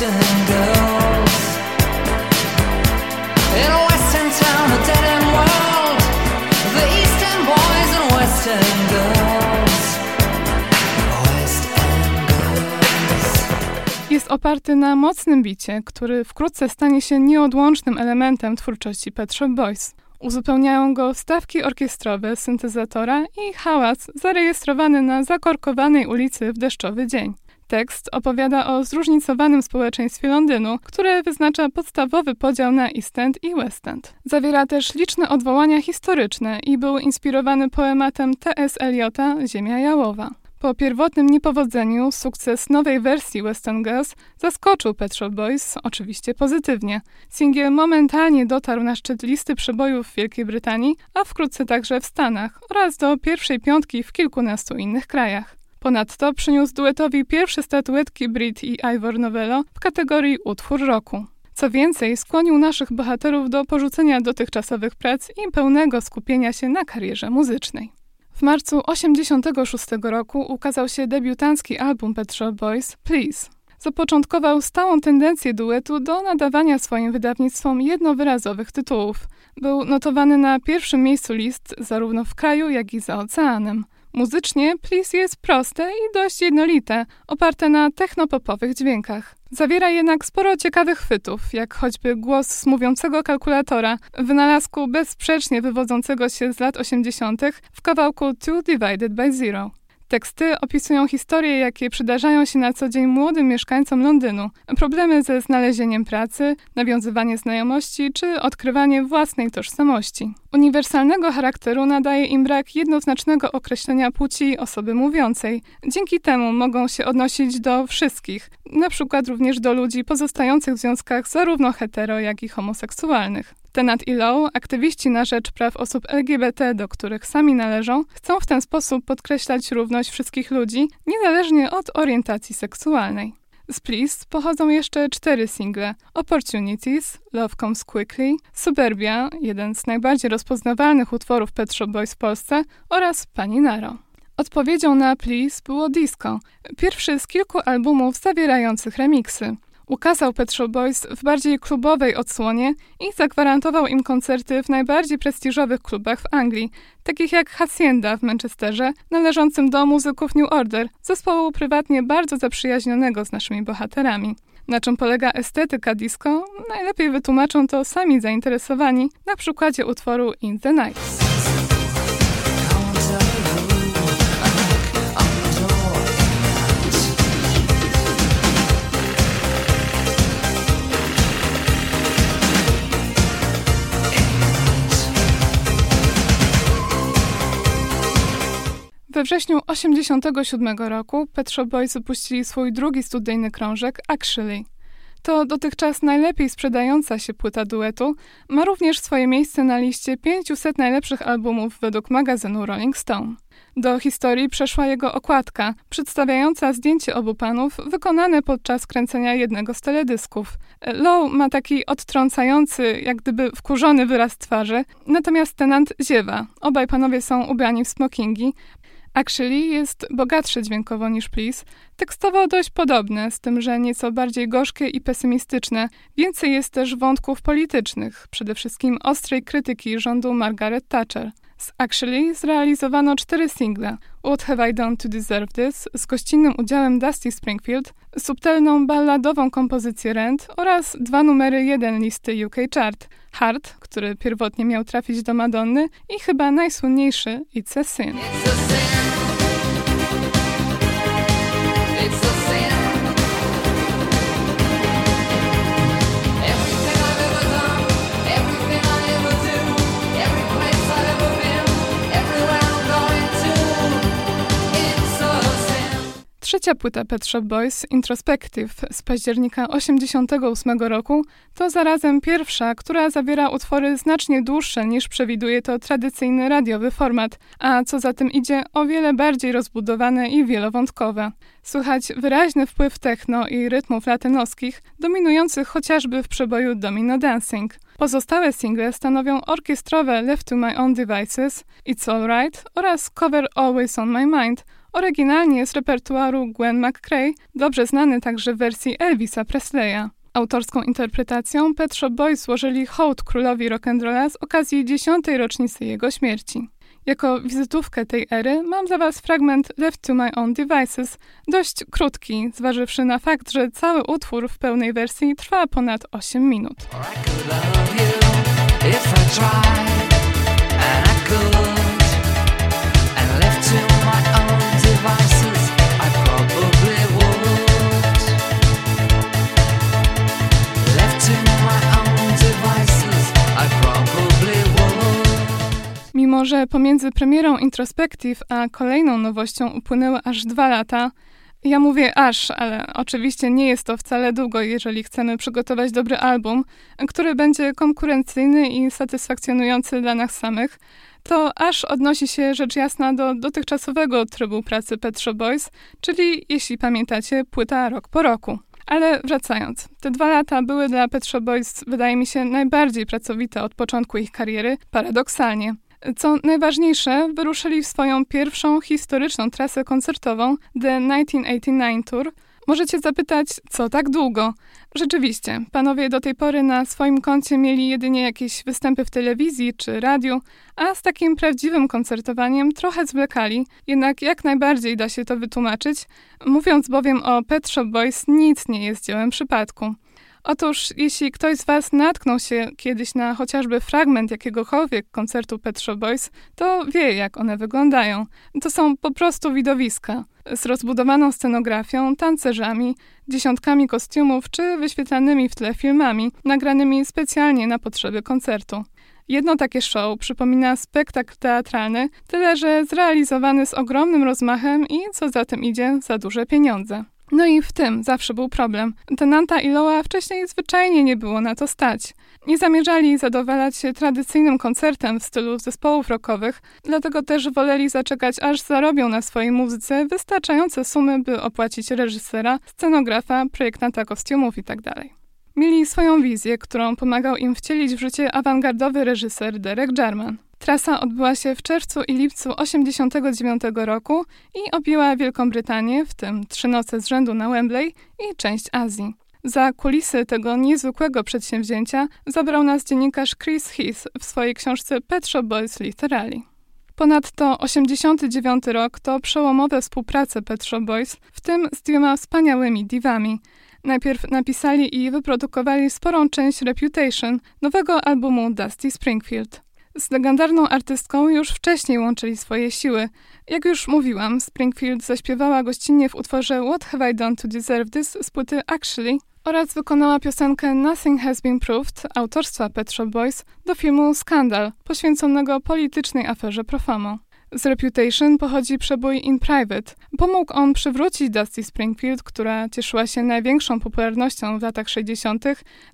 The Jest oparty na mocnym bicie, który wkrótce stanie się nieodłącznym elementem twórczości Pet Shop Boys. Uzupełniają go stawki orkiestrowe, syntezatora i hałas zarejestrowany na zakorkowanej ulicy w deszczowy dzień. Tekst opowiada o zróżnicowanym społeczeństwie Londynu, które wyznacza podstawowy podział na East End i West End. Zawiera też liczne odwołania historyczne i był inspirowany poematem T.S. Eliota Ziemia Jałowa. Po pierwotnym niepowodzeniu sukces nowej wersji Western Girls zaskoczył Pet Shop Boys, oczywiście pozytywnie. Singiel momentalnie dotarł na szczyt listy przebojów w Wielkiej Brytanii, a wkrótce także w Stanach oraz do pierwszej piątki w kilkunastu innych krajach. Ponadto przyniósł duetowi pierwsze statuetki Brit i Ivor Novello w kategorii Utwór Roku. Co więcej, skłonił naszych bohaterów do porzucenia dotychczasowych prac i pełnego skupienia się na karierze muzycznej. W marcu 1986 roku ukazał się debiutancki album Pet Shop Boys Please. Zapoczątkował stałą tendencję duetu do nadawania swoim wydawnictwom jednowyrazowych tytułów. Był notowany na pierwszym miejscu list zarówno w kraju, jak i za oceanem. Muzycznie Please jest proste i dość jednolite, oparte na technopopowych dźwiękach. Zawiera jednak sporo ciekawych chwytów, jak choćby głos z mówiącego kalkulatora, wynalazku bezsprzecznie wywodzącego się z lat 80. w kawałku Two Divided by Zero. Teksty opisują historie, jakie przydarzają się na co dzień młodym mieszkańcom Londynu. Problemy ze znalezieniem pracy, nawiązywanie znajomości czy odkrywanie własnej tożsamości. Uniwersalnego charakteru nadaje im brak jednoznacznego określenia płci osoby mówiącej. Dzięki temu mogą się odnosić do wszystkich, na przykład również do ludzi pozostających w związkach zarówno hetero, jak i homoseksualnych. Tenat i Low, aktywiści na rzecz praw osób LGBT, do których sami należą, chcą w ten sposób podkreślać równość wszystkich ludzi, niezależnie od orientacji seksualnej. Z Please pochodzą jeszcze cztery single: Opportunities, Love Comes Quickly, Suburbia, jeden z najbardziej rozpoznawalnych utworów Pet Shop Boys w Polsce, oraz Pani Naro. Odpowiedzią na Please było disco, pierwszy z kilku albumów zawierających remiksy. Ukazał Pet Shop Boys w bardziej klubowej odsłonie i zagwarantował im koncerty w najbardziej prestiżowych klubach w Anglii, takich jak Hacienda w Manchesterze, należącym do muzyków New Order, zespołu prywatnie bardzo zaprzyjaźnionego z naszymi bohaterami. Na czym polega estetyka disco? Najlepiej wytłumaczą to sami zainteresowani na przykładzie utworu In the Night. We wrześniu 1987 roku Pet Shop Boys wypuścili swój drugi studyjny krążek Actually. To dotychczas najlepiej sprzedająca się płyta duetu, ma również swoje miejsce na liście 500 najlepszych albumów według magazynu Rolling Stone. Do historii przeszła jego okładka, przedstawiająca zdjęcie obu panów wykonane podczas kręcenia jednego z teledysków. Low ma taki odtrącający, jak gdyby wkurzony wyraz twarzy, natomiast tenant ziewa. Obaj panowie są ubrani w smokingi, Actually jest bogatsze dźwiękowo niż Please, tekstowo dość podobne, z tym, że nieco bardziej gorzkie i pesymistyczne. Więcej jest też wątków politycznych, przede wszystkim ostrej krytyki rządu Margaret Thatcher. Z Actually zrealizowano cztery single: What Have I Done to Deserve This z gościnnym udziałem Dusty Springfield, subtelną balladową kompozycję Rent oraz dwa numery jeden listy UK Chart: Hard, który pierwotnie miał trafić do Madonny i chyba najsłynniejszy It's a Sin. It's a sin. Trzecia płyta Pet Shop Boys, Introspective, z października 1988 roku, to zarazem pierwsza, która zawiera utwory znacznie dłuższe niż przewiduje to tradycyjny radiowy format, a co za tym idzie, o wiele bardziej rozbudowane i wielowątkowe. Słychać wyraźny wpływ techno i rytmów latynoskich, dominujących chociażby w przeboju Domino Dancing. Pozostałe single stanowią orkiestrowe Left to My Own Devices, It's Alright oraz cover Always on My Mind, Oryginalnie z repertuaru Gwen McCrae, dobrze znany także w wersji Elvisa Presleya. Autorską interpretacją Pet Shop Boys złożyli hołd królowi rock'n'rolla z okazji dziesiątej rocznicy jego śmierci. Jako wizytówkę tej ery mam za Was fragment Left to My Own Devices, dość krótki, zważywszy na fakt, że cały utwór w pełnej wersji trwa ponad 8 minut. Że pomiędzy premierą Introspective a kolejną nowością upłynęły aż dwa lata, ja mówię aż, ale oczywiście nie jest to wcale długo, jeżeli chcemy przygotować dobry album, który będzie konkurencyjny i satysfakcjonujący dla nas samych, to aż odnosi się rzecz jasna do dotychczasowego trybu pracy Pet Shop Boys, czyli, jeśli pamiętacie, płyta rok po roku. Ale wracając, te dwa lata były dla Pet Shop Boys, wydaje mi się, najbardziej pracowite od początku ich kariery, paradoksalnie. Co najważniejsze, wyruszyli w swoją pierwszą historyczną trasę koncertową The 1989 Tour. Możecie zapytać, co tak długo? Rzeczywiście, panowie do tej pory na swoim koncie mieli jedynie jakieś występy w telewizji czy radiu, a z takim prawdziwym koncertowaniem trochę zwlekali, jednak jak najbardziej da się to wytłumaczyć, mówiąc bowiem o Pet Shop Boys, nic nie jest dziełem przypadku. Otóż, jeśli ktoś z Was natknął się kiedyś na chociażby fragment jakiegokolwiek koncertu Pet Shop Boys, to wie, jak one wyglądają. To są po prostu widowiska z rozbudowaną scenografią, tancerzami, dziesiątkami kostiumów czy wyświetlanymi w tle filmami, nagranymi specjalnie na potrzeby koncertu. Jedno takie show przypomina spektakl teatralny, tyle że zrealizowany z ogromnym rozmachem i, co za tym idzie, za duże pieniądze. No i w tym zawsze był problem. Tenanta i Loa wcześniej zwyczajnie nie było na to stać. Nie zamierzali zadowalać się tradycyjnym koncertem w stylu zespołów rockowych, dlatego też woleli zaczekać, aż zarobią na swojej muzyce wystarczające sumy, by opłacić reżysera, scenografa, projektanta kostiumów itd. Mieli swoją wizję, którą pomagał im wcielić w życie awangardowy reżyser Derek Jarman. Trasa odbyła się w czerwcu i lipcu 1989 roku i objęła Wielką Brytanię, w tym trzy noce z rzędu na Wembley i część Azji. Za kulisy tego niezwykłego przedsięwzięcia zabrał nas dziennikarz Chris Heath w swojej książce Pet Shop Boys Literally. Ponadto 89 rok to przełomowe współprace Pet Shop Boys, w tym z dwiema wspaniałymi divami. Najpierw napisali i wyprodukowali sporą część Reputation, nowego albumu Dusty Springfield. Z legendarną artystką już wcześniej łączyli swoje siły. Jak już mówiłam, Springfield zaśpiewała gościnnie w utworze What Have I Done to Deserve This z płyty Actually oraz wykonała piosenkę Nothing Has Been Proved autorstwa Pet Shop Boys do filmu Skandal, poświęconego politycznej aferze Profamo. Z Reputation pochodzi przebój In Private. Pomógł on przywrócić Dusty Springfield, która cieszyła się największą popularnością w latach 60.,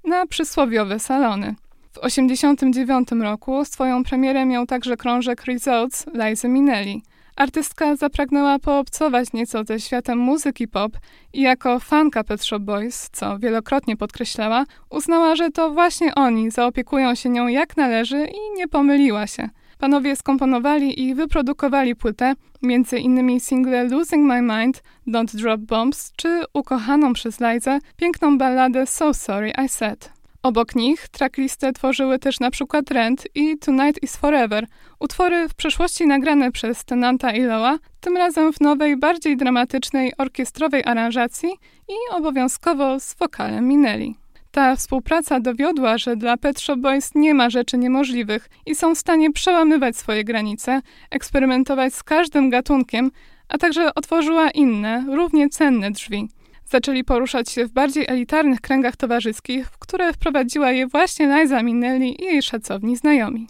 na przysłowiowe salony. W 1989 roku swoją premierę miał także krążek Results Liza Minnelli. Artystka zapragnęła poobcować nieco ze światem muzyki pop i jako fanka Pet Shop Boys, co wielokrotnie podkreślała, uznała, że to właśnie oni zaopiekują się nią jak należy i nie pomyliła się. Panowie skomponowali i wyprodukowali płytę, między innymi single Losing My Mind, Don't Drop Bombs czy ukochaną przez Lizę piękną balladę So Sorry I Said. Obok nich tracklistę tworzyły też przykład Rent i Tonight is Forever, utwory w przeszłości nagrane przez Tenanta i Loa, tym razem w nowej, bardziej dramatycznej, orkiestrowej aranżacji i obowiązkowo z wokalem Minelli. Ta współpraca dowiodła, że dla Pet Shop Boys nie ma rzeczy niemożliwych i są w stanie przełamywać swoje granice, eksperymentować z każdym gatunkiem, a także otworzyła inne, równie cenne drzwi. Zaczęli poruszać się w bardziej elitarnych kręgach towarzyskich, w które wprowadziła je właśnie Liza Minnelli i jej szacowni znajomi.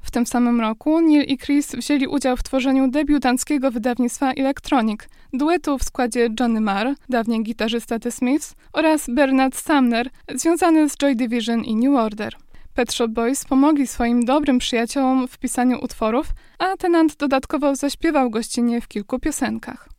W tym samym roku Neil i Chris wzięli udział w tworzeniu debiutanckiego wydawnictwa Electronic, duetu w składzie Johnny Marr, dawniej gitarzysta The Smiths, oraz Bernard Sumner, związany z Joy Division i New Order. Pet Shop Boys pomogli swoim dobrym przyjaciołom w pisaniu utworów, a Tenant dodatkowo zaśpiewał gościnnie w kilku piosenkach.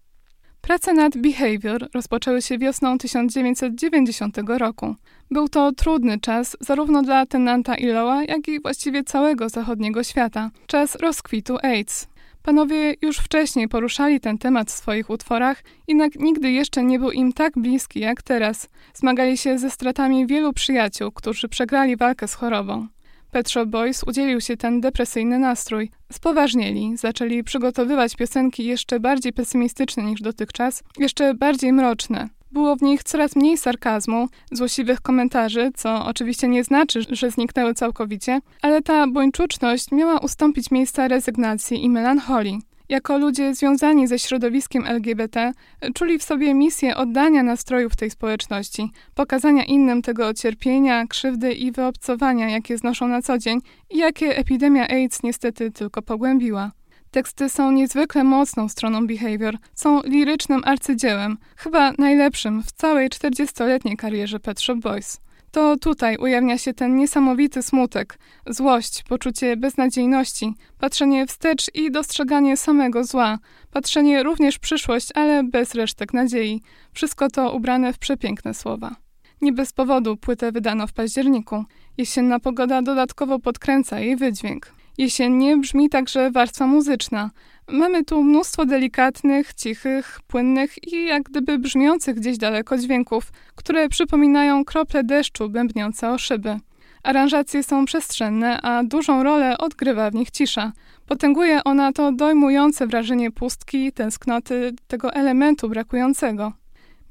Prace nad Behavior rozpoczęły się wiosną 1990 roku. Był to trudny czas zarówno dla Tenanta Iloa, jak i właściwie całego zachodniego świata. Czas rozkwitu AIDS. Panowie już wcześniej poruszali ten temat w swoich utworach, jednak nigdy jeszcze nie był im tak bliski jak teraz. Zmagali się ze stratami wielu przyjaciół, którzy przegrali walkę z chorobą. Pet Shop Boys udzielił się ten depresyjny nastrój. Spoważnieli, zaczęli przygotowywać piosenki jeszcze bardziej pesymistyczne niż dotychczas, jeszcze bardziej mroczne. Było w nich coraz mniej sarkazmu, złośliwych komentarzy, co oczywiście nie znaczy, że zniknęły całkowicie, ale ta bończuczność miała ustąpić miejsca rezygnacji i melancholii. Jako ludzie związani ze środowiskiem LGBT, czuli w sobie misję oddania nastrojów tej społeczności, pokazania innym tego cierpienia, krzywdy i wyobcowania, jakie znoszą na co dzień i jakie epidemia AIDS niestety tylko pogłębiła. Teksty są niezwykle mocną stroną behavior, są lirycznym arcydziełem, chyba najlepszym w całej 40-letniej karierze Pet Shop Boys. To tutaj ujawnia się ten niesamowity smutek, złość, poczucie beznadziejności, patrzenie wstecz i dostrzeganie samego zła, patrzenie również w przyszłość, ale bez resztek nadziei. Wszystko to ubrane w przepiękne słowa. Nie bez powodu płytę wydano w październiku. Jesienna pogoda dodatkowo podkręca jej wydźwięk. Jesiennie brzmi także warstwa muzyczna. Mamy tu mnóstwo delikatnych, cichych, płynnych i jak gdyby brzmiących gdzieś daleko dźwięków, które przypominają krople deszczu bębniące o szyby. Aranżacje są przestrzenne, a dużą rolę odgrywa w nich cisza. Potęguje ona to dojmujące wrażenie pustki, tęsknoty, tego elementu brakującego.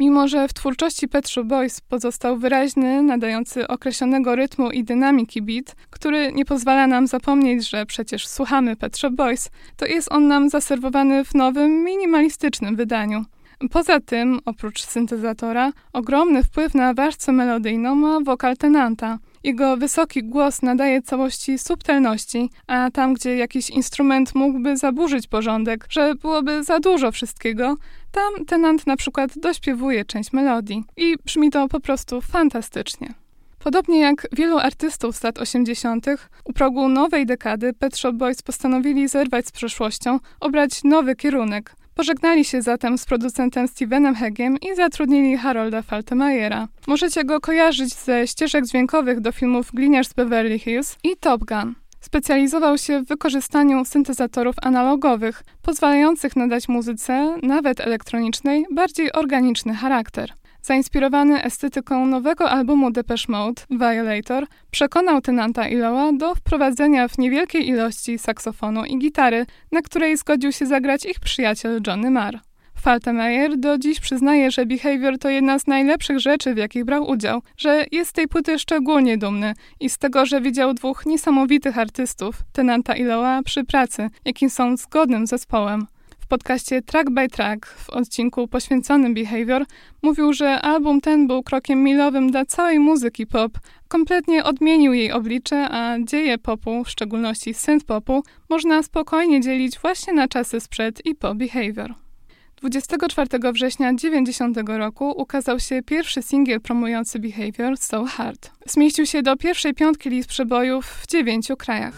Mimo, że w twórczości Pet Shop Boys pozostał wyraźny, nadający określonego rytmu i dynamiki beat, który nie pozwala nam zapomnieć, że przecież słuchamy Pet Shop Boys, to jest on nam zaserwowany w nowym, minimalistycznym wydaniu. Poza tym, oprócz syntezatora, ogromny wpływ na warstwę melodyjną ma wokal tenanta. Jego wysoki głos nadaje całości subtelności, a tam, gdzie jakiś instrument mógłby zaburzyć porządek, że byłoby za dużo wszystkiego, tam tenant na przykład dośpiewuje część melodii i brzmi to po prostu fantastycznie. Podobnie jak wielu artystów z lat 80., u progu nowej dekady Pet Shop Boys postanowili zerwać z przeszłością, obrać nowy kierunek. Pożegnali się zatem z producentem Stevenem Hegiem i zatrudnili Harolda Faltemeyera. Możecie go kojarzyć ze ścieżek dźwiękowych do filmów Gliniarz z Beverly Hills i Top Gun. Specjalizował się w wykorzystaniu syntezatorów analogowych, pozwalających nadać muzyce, nawet elektronicznej, bardziej organiczny charakter. Zainspirowany estetyką nowego albumu Depeche Mode, Violator, przekonał tenanta Iloa do wprowadzenia w niewielkiej ilości saksofonu i gitary, na której zgodził się zagrać ich przyjaciel Johnny Marr. Faltemeyer do dziś przyznaje, że Behavior to jedna z najlepszych rzeczy, w jakich brał udział, że jest z tej płyty szczególnie dumny i z tego, że widział dwóch niesamowitych artystów, Tenanta i Loa, przy pracy, jakim są zgodnym zespołem. Podcaście Track by Track, w odcinku poświęconym Behavior, mówił, że album ten był krokiem milowym dla całej muzyki pop, kompletnie odmienił jej oblicze, a dzieje popu, w szczególności synth popu, można spokojnie dzielić właśnie na czasy sprzed i po Behavior. 24 września 90 roku ukazał się pierwszy singiel promujący Behavior So Hard. Zmieścił się do pierwszej piątki list przebojów w dziewięciu krajach.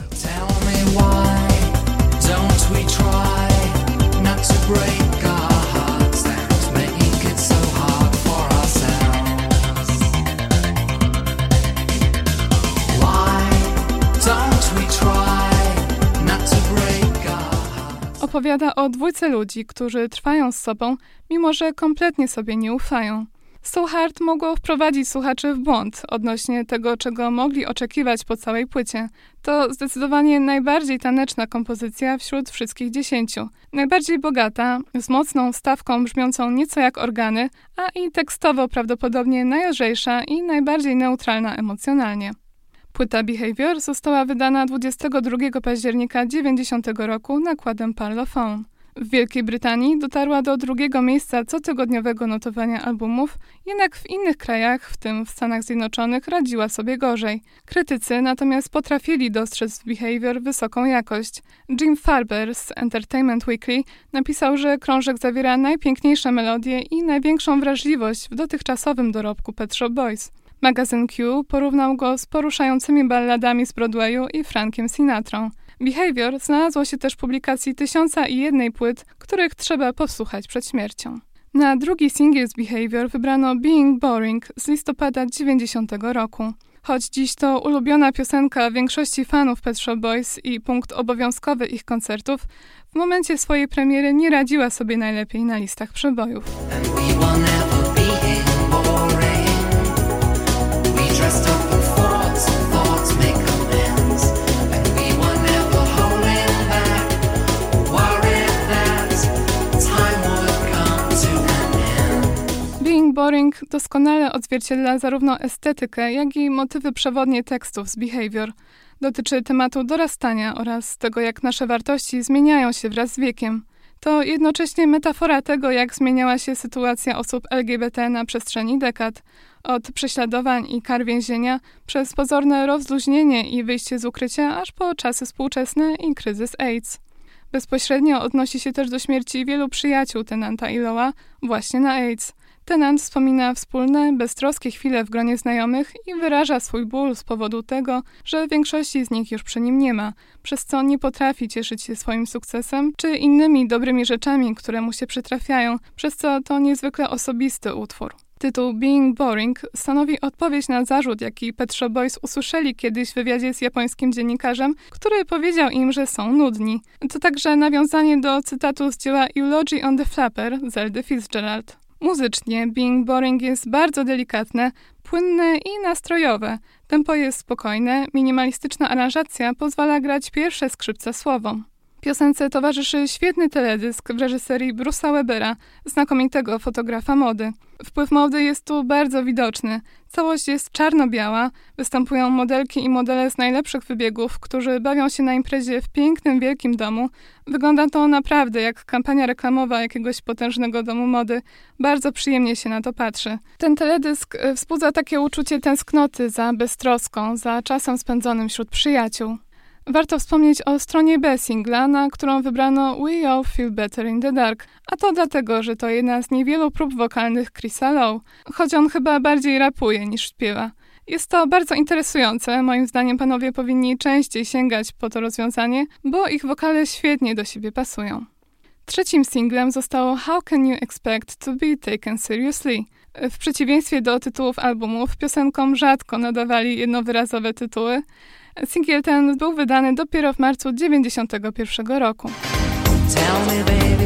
Opowiada o dwójce ludzi, którzy trwają z sobą, mimo że kompletnie sobie nie ufają. So Hard mogło wprowadzić słuchaczy w błąd odnośnie tego, czego mogli oczekiwać po całej płycie. To zdecydowanie najbardziej taneczna kompozycja wśród wszystkich dziesięciu. Najbardziej bogata, z mocną stawką brzmiącą nieco jak organy, a i tekstowo prawdopodobnie najlżejsza i najbardziej neutralna emocjonalnie. Płyta Behavior została wydana 22 października 90 roku nakładem Parlophone. W Wielkiej Brytanii dotarła do drugiego miejsca cotygodniowego notowania albumów, jednak w innych krajach, w tym w Stanach Zjednoczonych, radziła sobie gorzej. Krytycy natomiast potrafili dostrzec w Behavior wysoką jakość. Jim Farber z Entertainment Weekly napisał, że krążek zawiera najpiękniejsze melodie i największą wrażliwość w dotychczasowym dorobku Pet Shop Boys. Magazyn Q porównał go z poruszającymi balladami z Broadwayu i Frankiem Sinatrą. Behavior znalazło się też w publikacji tysiąca i jednej płyt, których trzeba posłuchać przed śmiercią. Na drugi singiel z Behavior wybrano Being Boring z listopada 90 roku. Choć dziś to ulubiona piosenka większości fanów Pet Shop Boys i punkt obowiązkowy ich koncertów, w momencie swojej premiery nie radziła sobie najlepiej na listach przebojów. Boring doskonale odzwierciedla zarówno estetykę, jak i motywy przewodnie tekstów z Behavior. Dotyczy tematu dorastania oraz tego, jak nasze wartości zmieniają się wraz z wiekiem. To jednocześnie metafora tego, jak zmieniała się sytuacja osób LGBT na przestrzeni dekad. Od prześladowań i kar więzienia, przez pozorne rozluźnienie i wyjście z ukrycia, aż po czasy współczesne i kryzys AIDS. Bezpośrednio odnosi się też do śmierci wielu przyjaciół tenanta Iloa właśnie na AIDS. Tenant wspomina wspólne, beztroskie chwile w gronie znajomych i wyraża swój ból z powodu tego, że większości z nich już przy nim nie ma, przez co nie potrafi cieszyć się swoim sukcesem czy innymi dobrymi rzeczami, które mu się przytrafiają, przez co to niezwykle osobisty utwór. Tytuł Being Boring stanowi odpowiedź na zarzut, jaki Pet Shop Boys usłyszeli kiedyś w wywiadzie z japońskim dziennikarzem, który powiedział im, że są nudni. To także nawiązanie do cytatu z dzieła Eulogy on the Flapper Zeldy Fitzgerald. Muzycznie Being Boring jest bardzo delikatne, płynne i nastrojowe. Tempo jest spokojne, minimalistyczna aranżacja pozwala grać pierwsze skrzypce słowom. Piosence towarzyszy świetny teledysk w reżyserii Bruce'a Webera, znakomitego fotografa mody. Wpływ mody jest tu bardzo widoczny. Całość jest czarno-biała, występują modelki i modele z najlepszych wybiegów, którzy bawią się na imprezie w pięknym, wielkim domu. Wygląda to naprawdę jak kampania reklamowa jakiegoś potężnego domu mody. Bardzo przyjemnie się na to patrzy. Ten teledysk e, wzbudza takie uczucie tęsknoty za beztroską, za czasem spędzonym wśród przyjaciół. Warto wspomnieć o stronie B singla, na którą wybrano We All Feel Better in the Dark, a to dlatego, że to jedna z niewielu prób wokalnych Chrisa Lowe, choć on chyba bardziej rapuje niż śpiewa. Jest to bardzo interesujące, moim zdaniem panowie powinni częściej sięgać po to rozwiązanie, bo ich wokale świetnie do siebie pasują. Trzecim singlem zostało How Can You Expect to Be Taken Seriously? W przeciwieństwie do tytułów albumów, piosenkom rzadko nadawali jednowyrazowe tytuły, Singiel ten był wydany dopiero w marcu 1991 roku. Tell me, baby,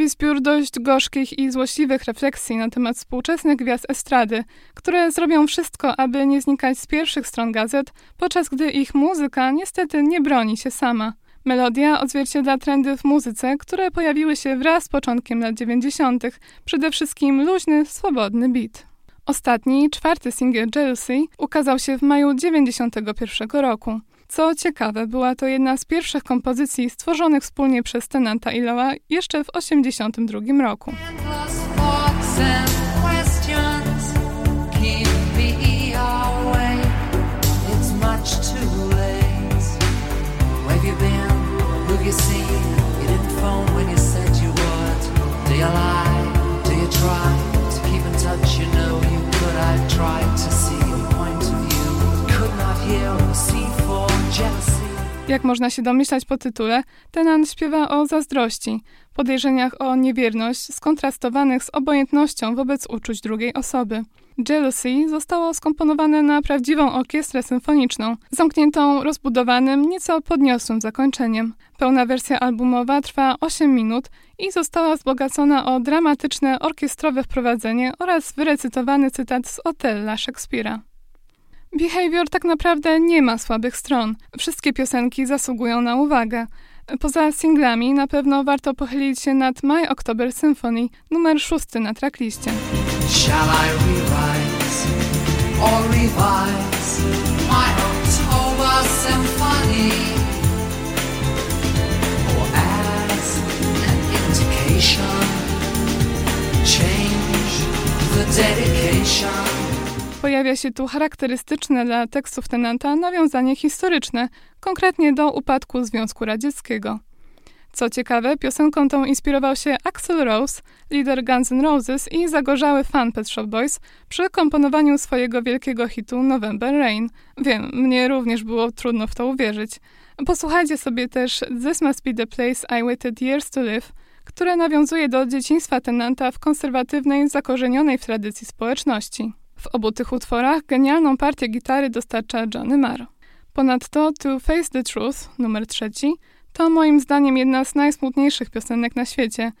Stanowi zbiór dość gorzkich i złośliwych refleksji na temat współczesnych gwiazd estrady, które zrobią wszystko, aby nie znikać z pierwszych stron gazet, podczas gdy ich muzyka niestety nie broni się sama. Melodia odzwierciedla trendy w muzyce, które pojawiły się wraz z początkiem lat 90., przede wszystkim luźny, swobodny beat. Ostatni, czwarty singiel Jealousy ukazał się w maju 91 roku. Co ciekawe, była to jedna z pierwszych kompozycji stworzonych wspólnie przez Tenanta i Loa jeszcze w 82 roku. You? Jak można się domyślać po tytule, Tenant śpiewa o zazdrości, podejrzeniach o niewierność, skontrastowanych z obojętnością wobec uczuć drugiej osoby. Jealousy zostało skomponowane na prawdziwą orkiestrę symfoniczną, zamkniętą rozbudowanym, nieco podniosłym zakończeniem. Pełna wersja albumowa trwa 8 minut i została wzbogacona o dramatyczne orkiestrowe wprowadzenie oraz wyrecytowany cytat z Otella Szekspira. Behavior tak naprawdę nie ma słabych stron. Wszystkie piosenki zasługują na uwagę. Poza singlami na pewno warto pochylić się nad My October Symphony, numer szósty na trackliście. Shall I rewrite or revise my October symphony? Or as an indication, change the dedication? Pojawia się tu charakterystyczne dla tekstów Tenanta nawiązanie historyczne, konkretnie do upadku Związku Radzieckiego. Co ciekawe, piosenką tą inspirował się Axl Rose, lider Guns N' Roses i zagorzały fan Pet Shop Boys przy komponowaniu swojego wielkiego hitu November Rain. Wiem, mnie również było trudno w to uwierzyć. Posłuchajcie sobie też This Must Be the Place I Waited Years to Live, które nawiązuje do dzieciństwa Tenanta w konserwatywnej, zakorzenionej w tradycji społeczności. W obu tych utworach genialną partię gitary dostarcza Johnny Marr. Ponadto To Face the Truth, numer trzeci, to moim zdaniem jedna z najsmutniejszych piosenek na świecie.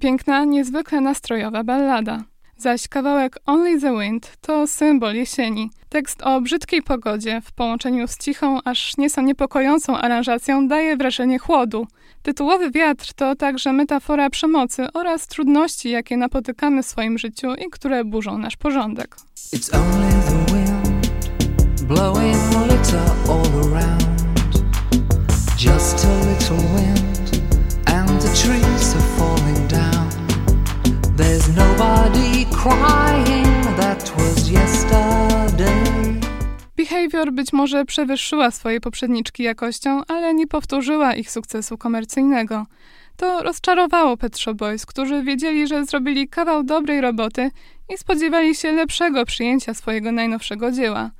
Piękna, niezwykle nastrojowa ballada. Zaś kawałek Only the Wind to symbol jesieni. Tekst o brzydkiej pogodzie w połączeniu z cichą, aż nieco niepokojącą aranżacją daje wrażenie chłodu. Tytułowy wiatr to także metafora przemocy oraz trudności, jakie napotykamy w swoim życiu i które burzą nasz porządek. It's only the wind blowing litter all around. Just a little wind, and the trees are falling down. There's nobody crying, that was yesterday. Behavior być może przewyższyła swoje poprzedniczki jakością, ale nie powtórzyła ich sukcesu komercyjnego. To rozczarowało Pet Shop Boys, którzy wiedzieli, że zrobili kawał dobrej roboty i spodziewali się lepszego przyjęcia swojego najnowszego dzieła.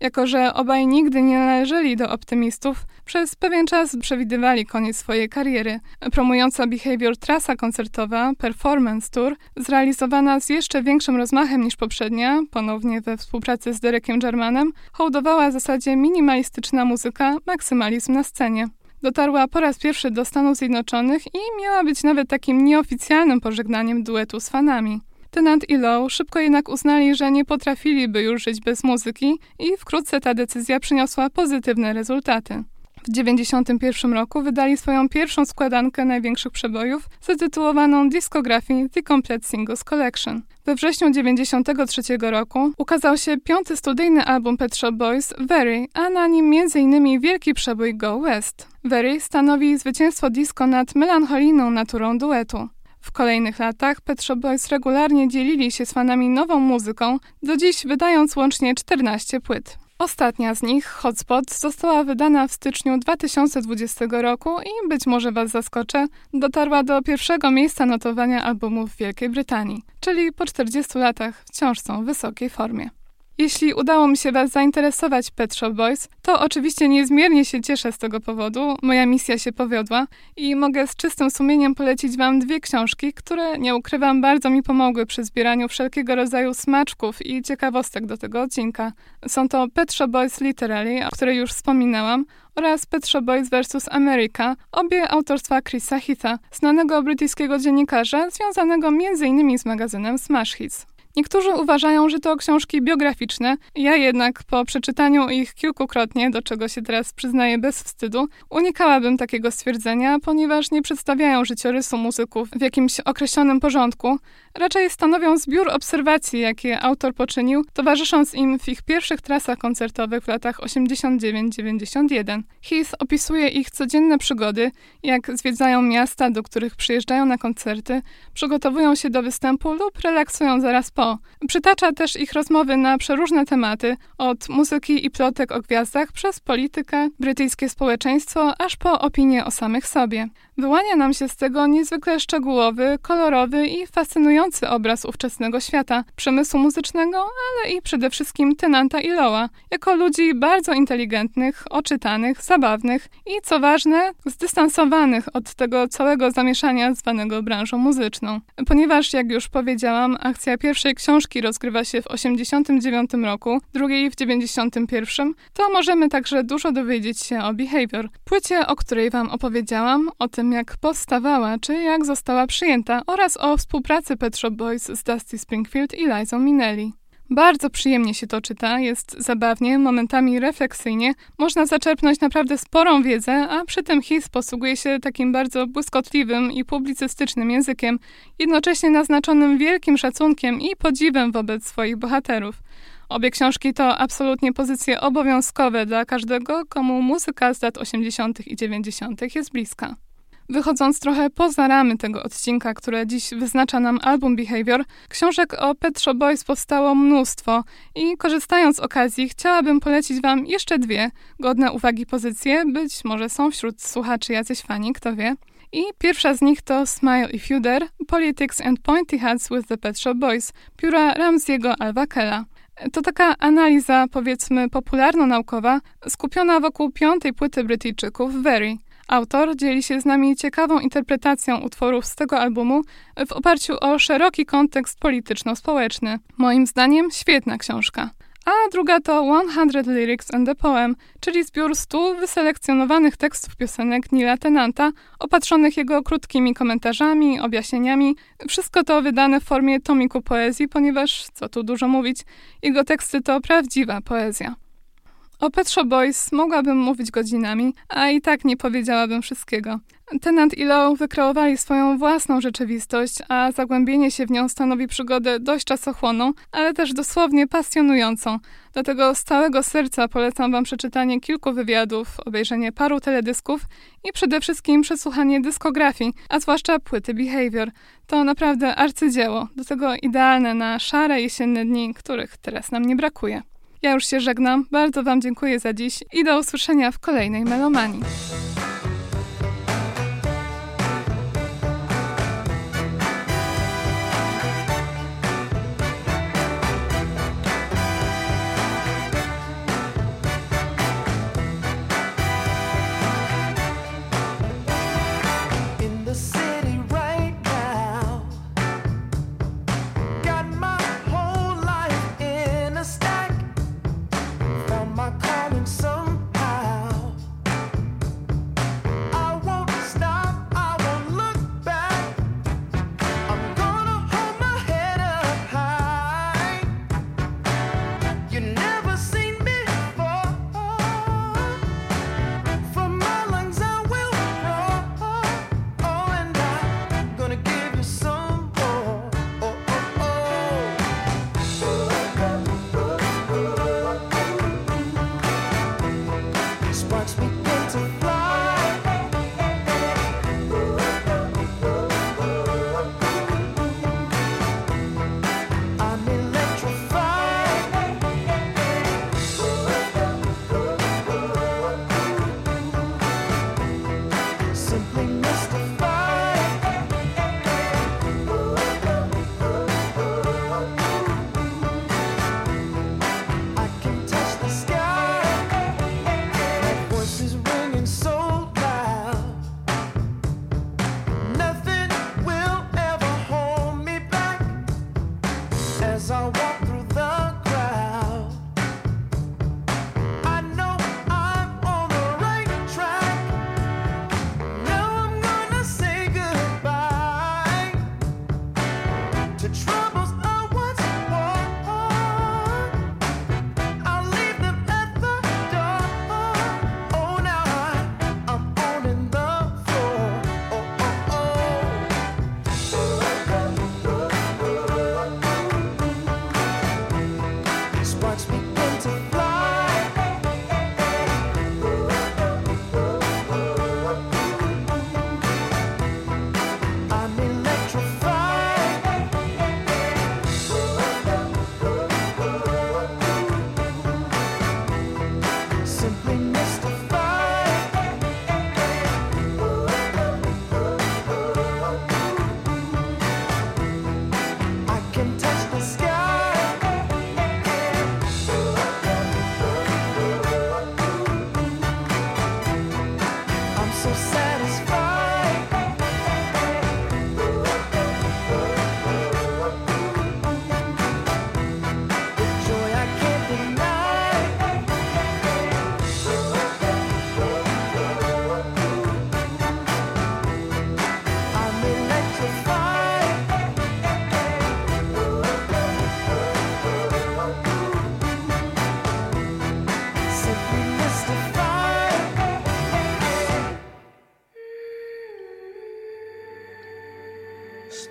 Jako, że obaj nigdy nie należeli do optymistów, przez pewien czas przewidywali koniec swojej kariery. Promująca Behavior trasa koncertowa Performance Tour, zrealizowana z jeszcze większym rozmachem niż poprzednia, ponownie we współpracy z Derekiem Germanem, hołdowała w zasadzie minimalistyczna muzyka, maksymalizm na scenie. Dotarła po raz pierwszy do Stanów Zjednoczonych i miała być nawet takim nieoficjalnym pożegnaniem duetu z fanami. Tennant i Lowe szybko jednak uznali, że nie potrafiliby już żyć bez muzyki i wkrótce ta decyzja przyniosła pozytywne rezultaty. W 1991 roku wydali swoją pierwszą składankę największych przebojów, zatytułowaną Discography The Complete Singles Collection. We wrześniu 1993 roku ukazał się piąty studyjny album Pet Shop Boys, Very, a na nim m.in. wielki przebój Go West. Very stanowi zwycięstwo disco nad melancholijną naturą duetu. W kolejnych latach Pet Shop Boys regularnie dzielili się z fanami nową muzyką, do dziś wydając łącznie 14 płyt. Ostatnia z nich, Hotspot, została wydana w styczniu 2020 roku i być może Was zaskoczę, dotarła do pierwszego miejsca notowania albumów w Wielkiej Brytanii, czyli po 40 latach wciąż są w wysokiej formie. Jeśli udało mi się Was zainteresować Pet Shop Boys, to oczywiście niezmiernie się cieszę z tego powodu. Moja misja się powiodła i mogę z czystym sumieniem polecić Wam dwie książki, które, nie ukrywam, bardzo mi pomogły przy zbieraniu wszelkiego rodzaju smaczków i ciekawostek do tego odcinka. Są to Pet Shop Boys Literally, o której już wspominałam, oraz Pet Shop Boys vs. America, obie autorstwa Chrisa Heatha, znanego brytyjskiego dziennikarza związanego m.in. z magazynem Smash Hits. Niektórzy uważają, że to książki biograficzne, ja jednak po przeczytaniu ich kilkukrotnie, do czego się teraz przyznaję bez wstydu, unikałabym takiego stwierdzenia, ponieważ nie przedstawiają życiorysu muzyków w jakimś określonym porządku, raczej stanowią zbiór obserwacji, jakie autor poczynił, towarzysząc im w ich pierwszych trasach koncertowych w latach 89-91. Heath opisuje ich codzienne przygody, jak zwiedzają miasta, do których przyjeżdżają na koncerty, przygotowują się do występu lub relaksują zaraz po. Przytacza też ich rozmowy na przeróżne tematy, od muzyki i plotek o gwiazdach przez politykę, brytyjskie społeczeństwo, aż po opinie o samych sobie. Wyłania nam się z tego niezwykle szczegółowy, kolorowy i fascynujący obraz ówczesnego świata, przemysłu muzycznego, ale i przede wszystkim Tenanta i Loa, jako ludzi bardzo inteligentnych, oczytanych, zabawnych i, co ważne, zdystansowanych od tego całego zamieszania zwanego branżą muzyczną. Ponieważ, jak już powiedziałam, akcja pierwszej książki rozgrywa się w 89 roku, drugiej w 91, to możemy także dużo dowiedzieć się o Behavior, płycie, o której wam opowiedziałam, o tym, jak powstawała, czy jak została przyjęta oraz o współpracy Pet Shop Boys z Dusty Springfield i Lizą Minnelli. Bardzo przyjemnie się to czyta, jest zabawnie, momentami refleksyjnie, można zaczerpnąć naprawdę sporą wiedzę, a przy tym His posługuje się takim bardzo błyskotliwym i publicystycznym językiem, jednocześnie naznaczonym wielkim szacunkiem i podziwem wobec swoich bohaterów. Obie książki to absolutnie pozycje obowiązkowe dla każdego, komu muzyka z lat 80. i 90. jest bliska. Wychodząc trochę poza ramy tego odcinka, które dziś wyznacza nam album Behavior, książek o Pet Shop Boys powstało mnóstwo i korzystając z okazji chciałabym polecić Wam jeszcze dwie godne uwagi pozycje, być może są wśród słuchaczy jacyś fani, kto wie. I pierwsza z nich to Smile If You Dare, Politics and Pointy Hats with the Pet Shop Boys, pióra Ramsey'ego Alvakela. To taka analiza, powiedzmy, popularno-naukowa, skupiona wokół piątej płyty Brytyjczyków, Very. Autor dzieli się z nami ciekawą interpretacją utworów z tego albumu w oparciu o szeroki kontekst polityczno-społeczny. Moim zdaniem świetna książka. A druga to 100 Lyrics and a Poem, czyli zbiór stu wyselekcjonowanych tekstów piosenek Nila Tenanta, opatrzonych jego krótkimi komentarzami, objaśnieniami. Wszystko to wydane w formie tomiku poezji, ponieważ, co tu dużo mówić, jego teksty to prawdziwa poezja. O Pet Shop Boys mogłabym mówić godzinami, a i tak nie powiedziałabym wszystkiego. Tenant i Lowe wykreowali swoją własną rzeczywistość, a zagłębienie się w nią stanowi przygodę dość czasochłonną, ale też dosłownie pasjonującą. Dlatego z całego serca polecam Wam przeczytanie kilku wywiadów, obejrzenie paru teledysków i przede wszystkim przesłuchanie dyskografii, a zwłaszcza płyty Behavior. To naprawdę arcydzieło, do tego idealne na szare jesienne dni, których teraz nam nie brakuje. Ja już się żegnam, bardzo Wam dziękuję za dziś i do usłyszenia w kolejnej Melomanii.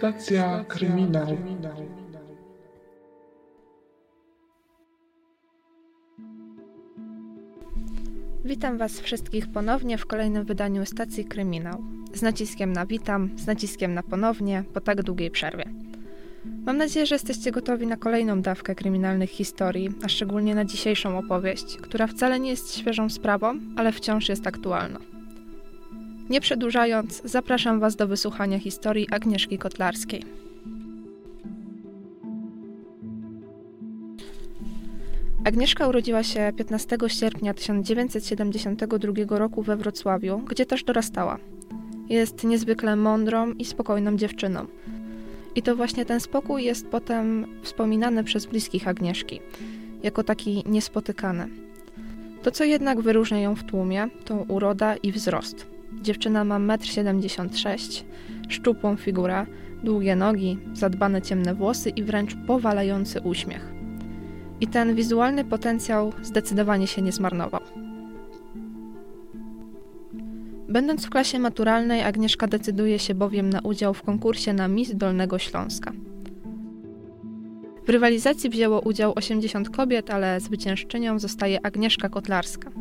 Stacja kryminał. Witam Was wszystkich ponownie w kolejnym wydaniu stacji Kryminał. Z naciskiem na witam, z naciskiem na ponownie, po tak długiej przerwie. Mam nadzieję, że jesteście gotowi na kolejną dawkę kryminalnych historii, a szczególnie na dzisiejszą opowieść, która wcale nie jest świeżą sprawą, ale wciąż jest aktualna. Nie przedłużając, zapraszam Was do wysłuchania historii Agnieszki Kotlarskiej. Agnieszka urodziła się 15 sierpnia 1972 roku we Wrocławiu, gdzie też dorastała. Jest niezwykle mądrą i spokojną dziewczyną. I to właśnie ten spokój jest potem wspominany przez bliskich Agnieszki, jako taki niespotykany. To, co jednak wyróżnia ją w tłumie, to uroda i wzrost. Dziewczyna ma 1,76 m, szczupłą figurę, długie nogi, zadbane ciemne włosy i wręcz powalający uśmiech. I ten wizualny potencjał zdecydowanie się nie zmarnował. Będąc w klasie maturalnej, Agnieszka decyduje się bowiem na udział w konkursie na Miss Dolnego Śląska. W rywalizacji wzięło udział 80 kobiet, ale zwyciężczynią zostaje Agnieszka Kotlarska.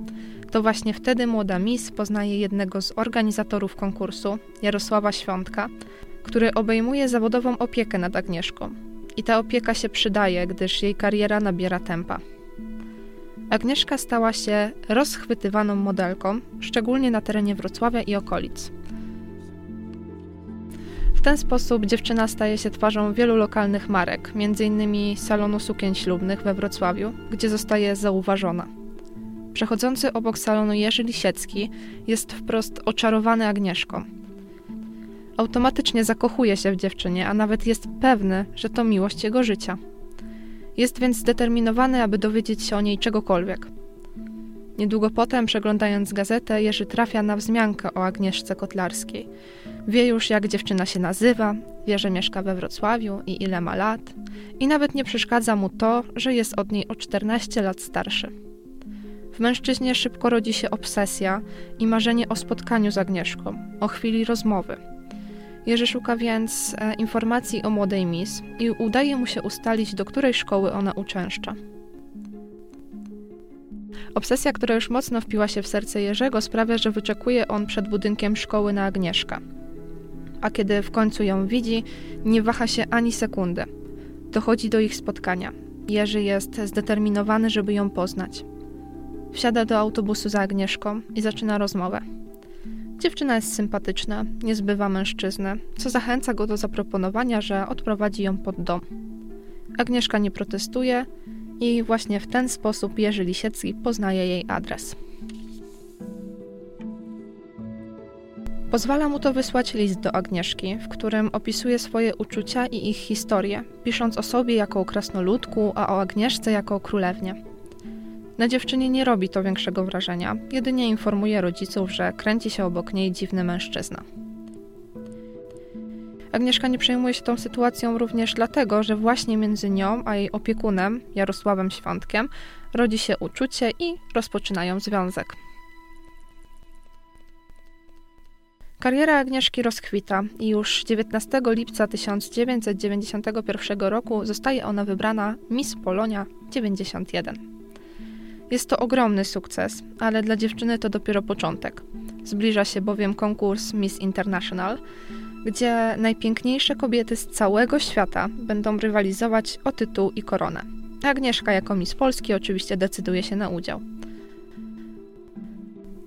To właśnie wtedy młoda Miss poznaje jednego z organizatorów konkursu, Jarosława Świątka, który obejmuje zawodową opiekę nad Agnieszką. I ta opieka się przydaje, gdyż jej kariera nabiera tempa. Agnieszka stała się rozchwytywaną modelką, szczególnie na terenie Wrocławia i okolic. Ten sposób dziewczyna staje się twarzą wielu lokalnych marek, m.in. salonu sukien ślubnych we Wrocławiu, gdzie zostaje zauważona. Przechodzący obok salonu Jerzy Lisiecki jest wprost oczarowany Agnieszką. Automatycznie zakochuje się w dziewczynie, a nawet jest pewny, że to miłość jego życia. Jest więc zdeterminowany, aby dowiedzieć się o niej czegokolwiek. Niedługo potem, przeglądając gazetę, Jerzy trafia na wzmiankę o Agnieszce Kotlarskiej. Wie już, jak dziewczyna się nazywa, wie, że mieszka we Wrocławiu i ile ma lat, i nawet nie przeszkadza mu to, że jest od niej o 14 lat starszy. W mężczyźnie szybko rodzi się obsesja i marzenie o spotkaniu z Agnieszką, o chwili rozmowy. Jerzy szuka więc e, informacji o młodej Miss i udaje mu się ustalić, do której szkoły ona uczęszcza. Obsesja, która już mocno wpiła się w serce Jerzego, sprawia, że wyczekuje on przed budynkiem szkoły na Agnieszkę. A kiedy w końcu ją widzi, nie waha się ani sekundy. Dochodzi do ich spotkania. Jerzy jest zdeterminowany, żeby ją poznać. Wsiada do autobusu za Agnieszką i zaczyna rozmowę. Dziewczyna jest sympatyczna, nie zbywa mężczyzny, co zachęca go do zaproponowania, że odprowadzi ją pod dom. Agnieszka nie protestuje i właśnie w ten sposób Jerzy Lisiecki poznaje jej adres. Pozwala mu to wysłać list do Agnieszki, w którym opisuje swoje uczucia i ich historię, pisząc o sobie jako o krasnoludku, a o Agnieszce jako o królewnie. Na dziewczynie nie robi to większego wrażenia, jedynie informuje rodziców, że kręci się obok niej dziwny mężczyzna. Agnieszka nie przejmuje się tą sytuacją również dlatego, że właśnie między nią a jej opiekunem, Jarosławem Świątkiem, rodzi się uczucie i rozpoczynają związek. Kariera Agnieszki rozkwita i już 19 lipca 1991 roku zostaje ona wybrana Miss Polonia 91. Jest to ogromny sukces, ale dla dziewczyny to dopiero początek. Zbliża się bowiem konkurs Miss International, gdzie najpiękniejsze kobiety z całego świata będą rywalizować o tytuł i koronę. Agnieszka jako Miss Polski oczywiście decyduje się na udział.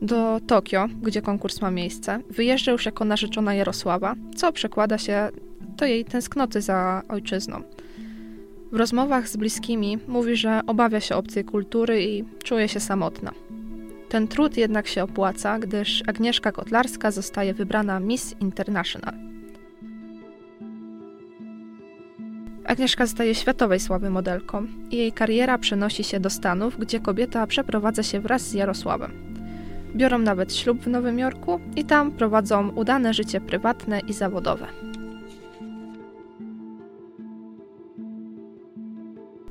Do Tokio, gdzie konkurs ma miejsce, wyjeżdża już jako narzeczona Jarosława, co przekłada się do jej tęsknoty za ojczyzną. W rozmowach z bliskimi mówi, że obawia się obcej kultury i czuje się samotna. Ten trud jednak się opłaca, gdyż Agnieszka Kotlarska zostaje wybrana Miss International. Agnieszka zostaje światowej sławy modelką i jej kariera przenosi się do Stanów, gdzie kobieta przeprowadza się wraz z Jarosławem. Biorą nawet ślub w Nowym Jorku i tam prowadzą udane życie prywatne i zawodowe.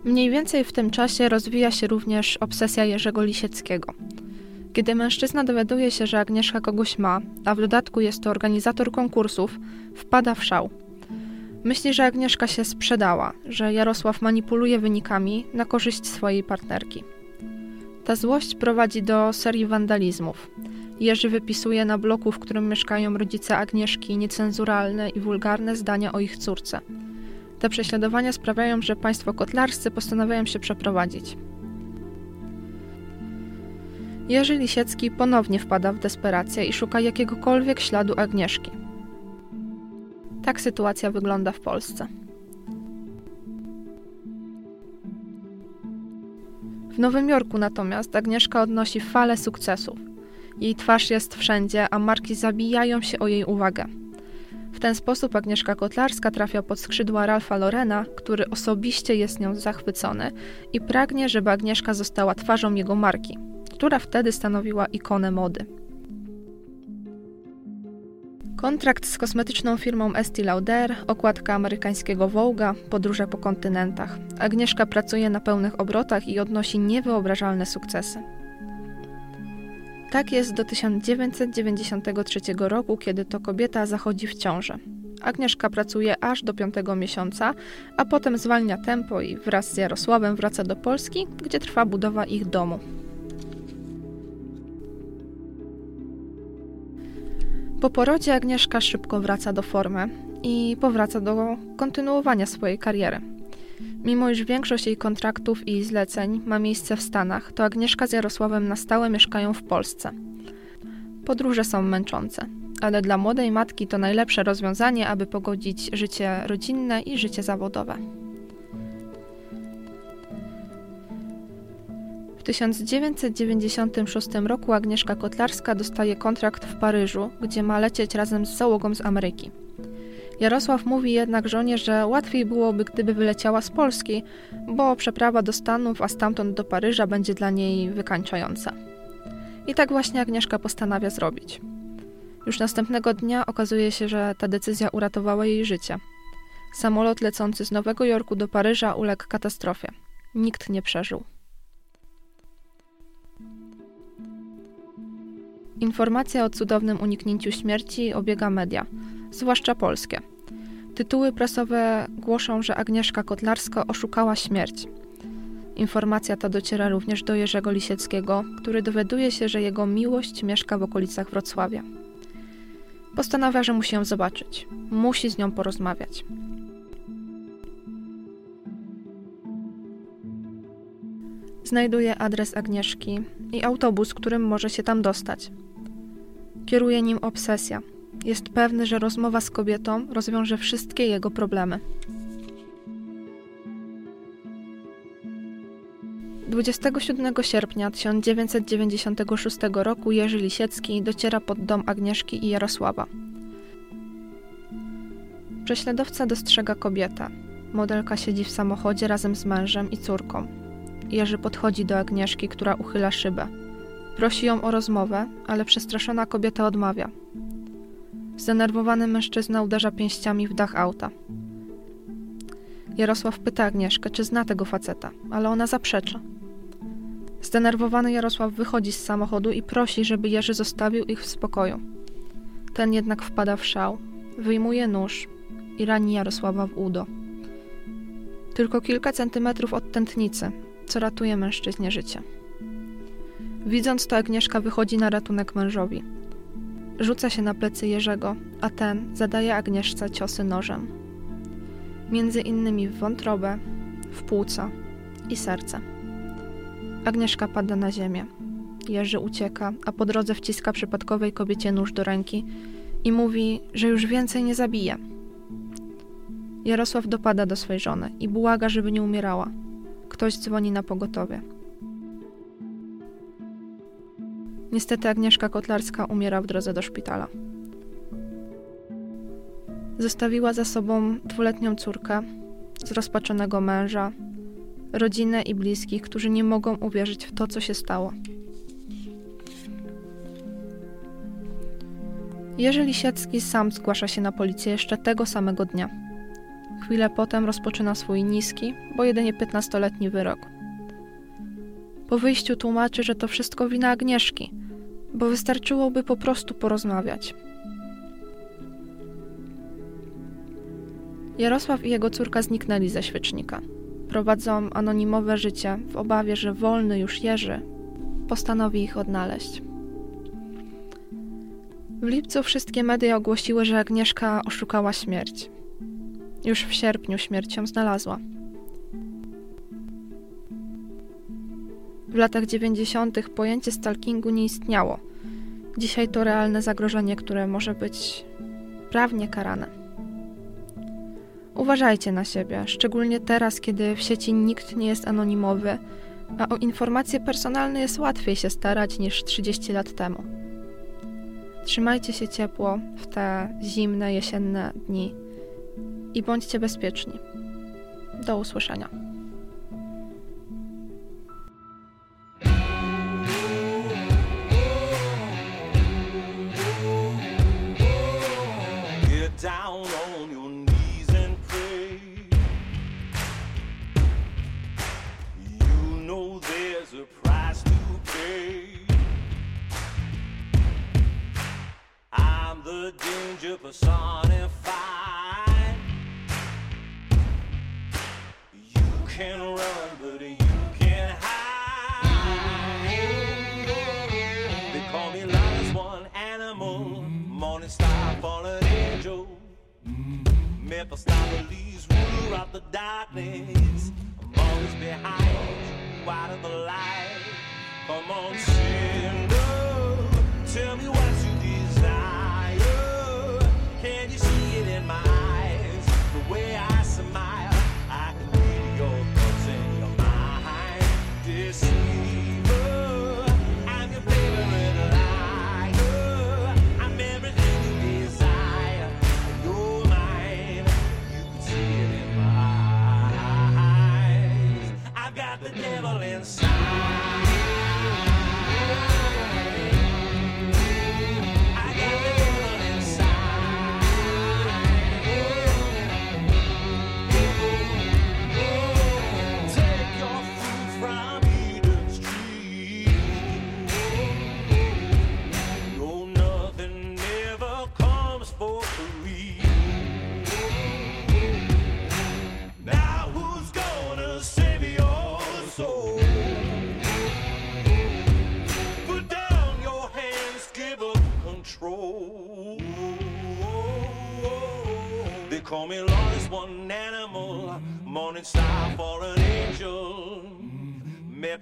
Mniej więcej w tym czasie rozwija się również obsesja Jerzego Lisieckiego. Kiedy mężczyzna dowiaduje się, że Agnieszka kogoś ma, a w dodatku jest to organizator konkursów, wpada w szał. Myśli, że Agnieszka się sprzedała, że Jarosław manipuluje wynikami na korzyść swojej partnerki. Ta złość prowadzi do serii wandalizmów. Jerzy wypisuje na bloku, w którym mieszkają rodzice Agnieszki, niecenzuralne i wulgarne zdania o ich córce. Te prześladowania sprawiają, że państwo kotlarscy postanawiają się przeprowadzić. Jerzy Lisiecki ponownie wpada w desperację i szuka jakiegokolwiek śladu Agnieszki. Tak sytuacja wygląda w Polsce. W Nowym Jorku natomiast Agnieszka odnosi falę sukcesów. Jej twarz jest wszędzie, a marki zabijają się o jej uwagę. W ten sposób Agnieszka Kotlarska trafia pod skrzydła Ralfa Lorena, który osobiście jest nią zachwycony i pragnie, żeby Agnieszka została twarzą jego marki, która wtedy stanowiła ikonę mody. Kontrakt z kosmetyczną firmą Estee Lauder, okładka amerykańskiego Vogue'a, podróże po kontynentach. Agnieszka pracuje na pełnych obrotach i odnosi niewyobrażalne sukcesy. Tak jest do 1993 roku, kiedy to kobieta zachodzi w ciążę. Agnieszka pracuje aż do piątego miesiąca, a potem zwalnia tempo i wraz z Jarosławem wraca do Polski, gdzie trwa budowa ich domu. Po porodzie Agnieszka szybko wraca do formy i powraca do kontynuowania swojej kariery. Mimo iż większość jej kontraktów i zleceń ma miejsce w Stanach, to Agnieszka z Jarosławem na stałe mieszkają w Polsce. Podróże są męczące, ale dla młodej matki to najlepsze rozwiązanie, aby pogodzić życie rodzinne i życie zawodowe. 1996 roku Agnieszka Kotlarska dostaje kontrakt w Paryżu, gdzie ma lecieć razem z załogą z Ameryki. Jarosław mówi jednak żonie, że łatwiej byłoby, gdyby wyleciała z Polski, bo przeprawa do Stanów, a stamtąd do Paryża będzie dla niej wykańczająca. I tak właśnie Agnieszka postanawia zrobić. Już następnego dnia okazuje się, że ta decyzja uratowała jej życie. Samolot lecący z Nowego Jorku do Paryża uległ katastrofie. Nikt nie przeżył. Informacja o cudownym uniknięciu śmierci obiega media, zwłaszcza polskie. Tytuły prasowe głoszą, że Agnieszka Kotlarska oszukała śmierć. Informacja ta dociera również do Jerzego Lisieckiego, który dowiaduje się, że jego miłość mieszka w okolicach Wrocławia. Postanawia, że musi ją zobaczyć. Musi z nią porozmawiać. Znajduje adres Agnieszki i autobus, którym może się tam dostać. Kieruje nim obsesja. Jest pewny, że rozmowa z kobietą rozwiąże wszystkie jego problemy. 27 sierpnia 1996 roku Jerzy Lisiecki dociera pod dom Agnieszki i Jarosława. Prześladowca dostrzega kobietę. Modelka siedzi w samochodzie razem z mężem i córką. Jerzy podchodzi do Agnieszki, która uchyla szybę. Prosi ją o rozmowę, ale przestraszona kobieta odmawia. Zdenerwowany mężczyzna uderza pięściami w dach auta. Jarosław pyta Agnieszkę, czy zna tego faceta, ale ona zaprzecza. Zdenerwowany Jarosław wychodzi z samochodu i prosi, żeby Jerzy zostawił ich w spokoju. Ten jednak wpada w szał, wyjmuje nóż i rani Jarosława w udo. Tylko kilka centymetrów od tętnicy, co ratuje mężczyźnie życie. Widząc to, Agnieszka wychodzi na ratunek mężowi. Rzuca się na plecy Jerzego, a ten zadaje Agnieszce ciosy nożem. Między innymi w wątrobę, w płuca i serce. Agnieszka pada na ziemię. Jerzy ucieka, a po drodze wciska przypadkowej kobiecie nóż do ręki i mówi, że już więcej nie zabije. Jarosław dopada do swej żony i błaga, żeby nie umierała. Ktoś dzwoni na pogotowie. Niestety Agnieszka Kotlarska umiera w drodze do szpitala. Zostawiła za sobą dwuletnią córkę, zrozpaczonego męża, rodzinę i bliskich, którzy nie mogą uwierzyć w to, co się stało. Jerzy Lisiecki sam zgłasza się na policję jeszcze tego samego dnia. Chwilę potem rozpoczyna swój niski, bo jedynie 15-letni wyrok. Po wyjściu tłumaczy, że to wszystko wina Agnieszki, bo wystarczyłoby po prostu porozmawiać. Jarosław i jego córka zniknęli ze świecznika. Prowadzą anonimowe życie w obawie, że wolny już Jerzy postanowi ich odnaleźć. W lipcu wszystkie media ogłosiły, że Agnieszka oszukała śmierć. Już w sierpniu śmierć ją znalazła. W latach 90. pojęcie stalkingu nie istniało. Dzisiaj to realne zagrożenie, które może być prawnie karane. Uważajcie na siebie, szczególnie teraz, kiedy w sieci nikt nie jest anonimowy, a o informacje personalne jest łatwiej się starać niż 30 lat temu. Trzymajcie się ciepło w te zimne, jesienne dni i bądźcie bezpieczni. Do usłyszenia.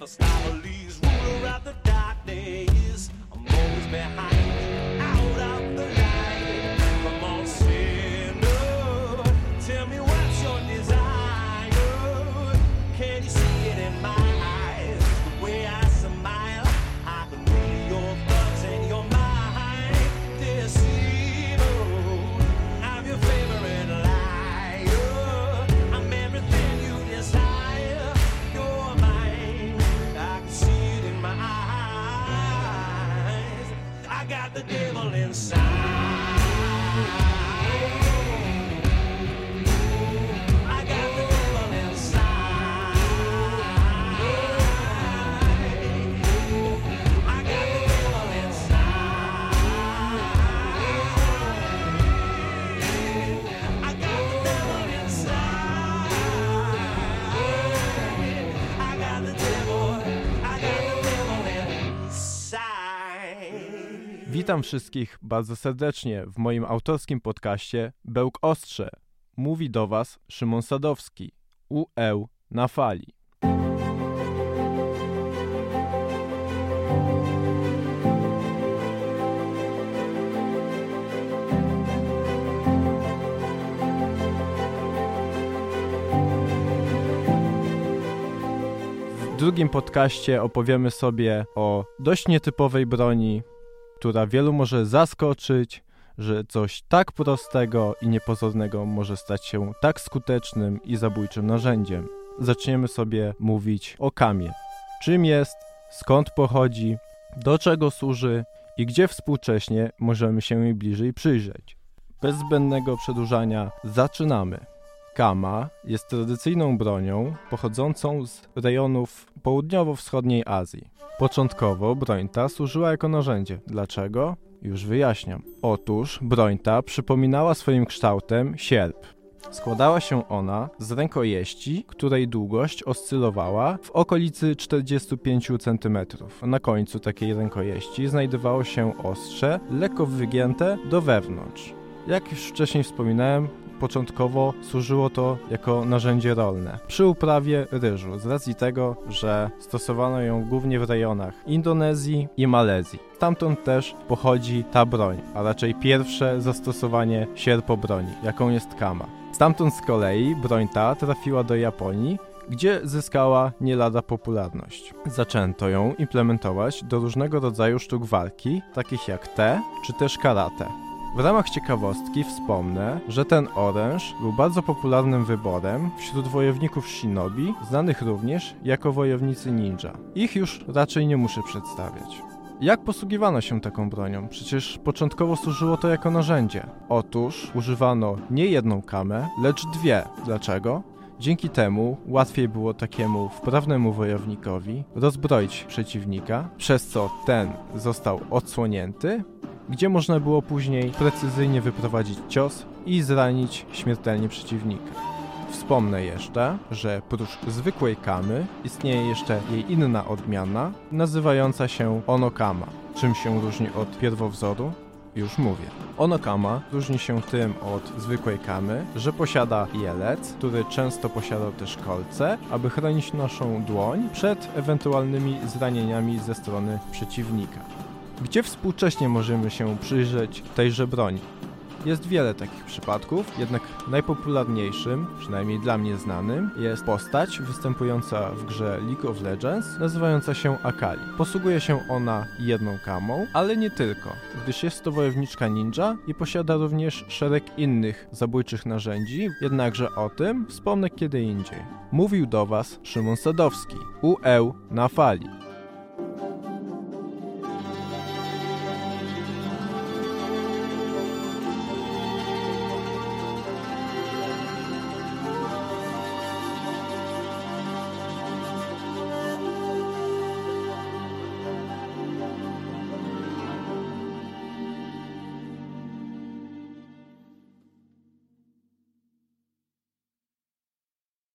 stop. Witam wszystkich bardzo serdecznie w moim autorskim podcaście Bełk Ostrze. Mówi do Was Szymon Sadowski, UEł na fali. W drugim podcaście opowiemy sobie o dość nietypowej broni, która wielu może zaskoczyć, że coś tak prostego i niepozornego może stać się tak skutecznym i zabójczym narzędziem. Zaczniemy sobie mówić o kamie. Czym jest, skąd pochodzi, do czego służy i gdzie współcześnie możemy się jej bliżej przyjrzeć. Bez zbędnego przedłużania zaczynamy. Kama jest tradycyjną bronią pochodzącą z rejonów południowo-wschodniej Azji. Początkowo broń ta służyła jako narzędzie. Dlaczego? Już wyjaśniam. Otóż broń ta przypominała swoim kształtem sierp. Składała się ona z rękojeści, której długość oscylowała w okolicy 45 cm. Na końcu takiej rękojeści znajdowało się ostrze, lekko wygięte do wewnątrz. Jak już wcześniej wspominałem, początkowo służyło to jako narzędzie rolne przy uprawie ryżu, z racji tego, że stosowano ją głównie w rejonach Indonezji i Malezji. Stamtąd też pochodzi ta broń, a raczej pierwsze zastosowanie sierpobroni, jaką jest kama. Stamtąd z kolei broń ta trafiła do Japonii, gdzie zyskała nie lada popularność. Zaczęto ją implementować do różnego rodzaju sztuk walki, takich jak te czy też karate. W ramach ciekawostki wspomnę, że ten oręż był bardzo popularnym wyborem wśród wojowników shinobi, znanych również jako wojownicy ninja. Ich już raczej nie muszę przedstawiać. Jak posługiwano się taką bronią? Przecież początkowo służyło to jako narzędzie. Otóż używano nie jedną kamę, lecz dwie. Dlaczego? Dzięki temu łatwiej było takiemu wprawnemu wojownikowi rozbroić przeciwnika, przez co ten został odsłonięty, gdzie można było później precyzyjnie wyprowadzić cios i zranić śmiertelnie przeciwnika. Wspomnę jeszcze, że prócz zwykłej kamy istnieje jeszcze jej inna odmiana, nazywająca się onokama. Czym się różni od pierwowzoru? Już mówię. Onokama różni się tym od zwykłej kamy, że posiada jelec, który często posiadał też kolce, aby chronić naszą dłoń przed ewentualnymi zranieniami ze strony przeciwnika. Gdzie współcześnie możemy się przyjrzeć tejże broni? Jest wiele takich przypadków, jednak najpopularniejszym, przynajmniej dla mnie znanym, jest postać występująca w grze League of Legends, nazywająca się Akali. Posługuje się ona jedną kamą, ale nie tylko, gdyż jest to wojowniczka ninja i posiada również szereg innych zabójczych narzędzi, jednakże o tym wspomnę kiedy indziej. Mówił do Was Szymon Sadowski, UEł na fali.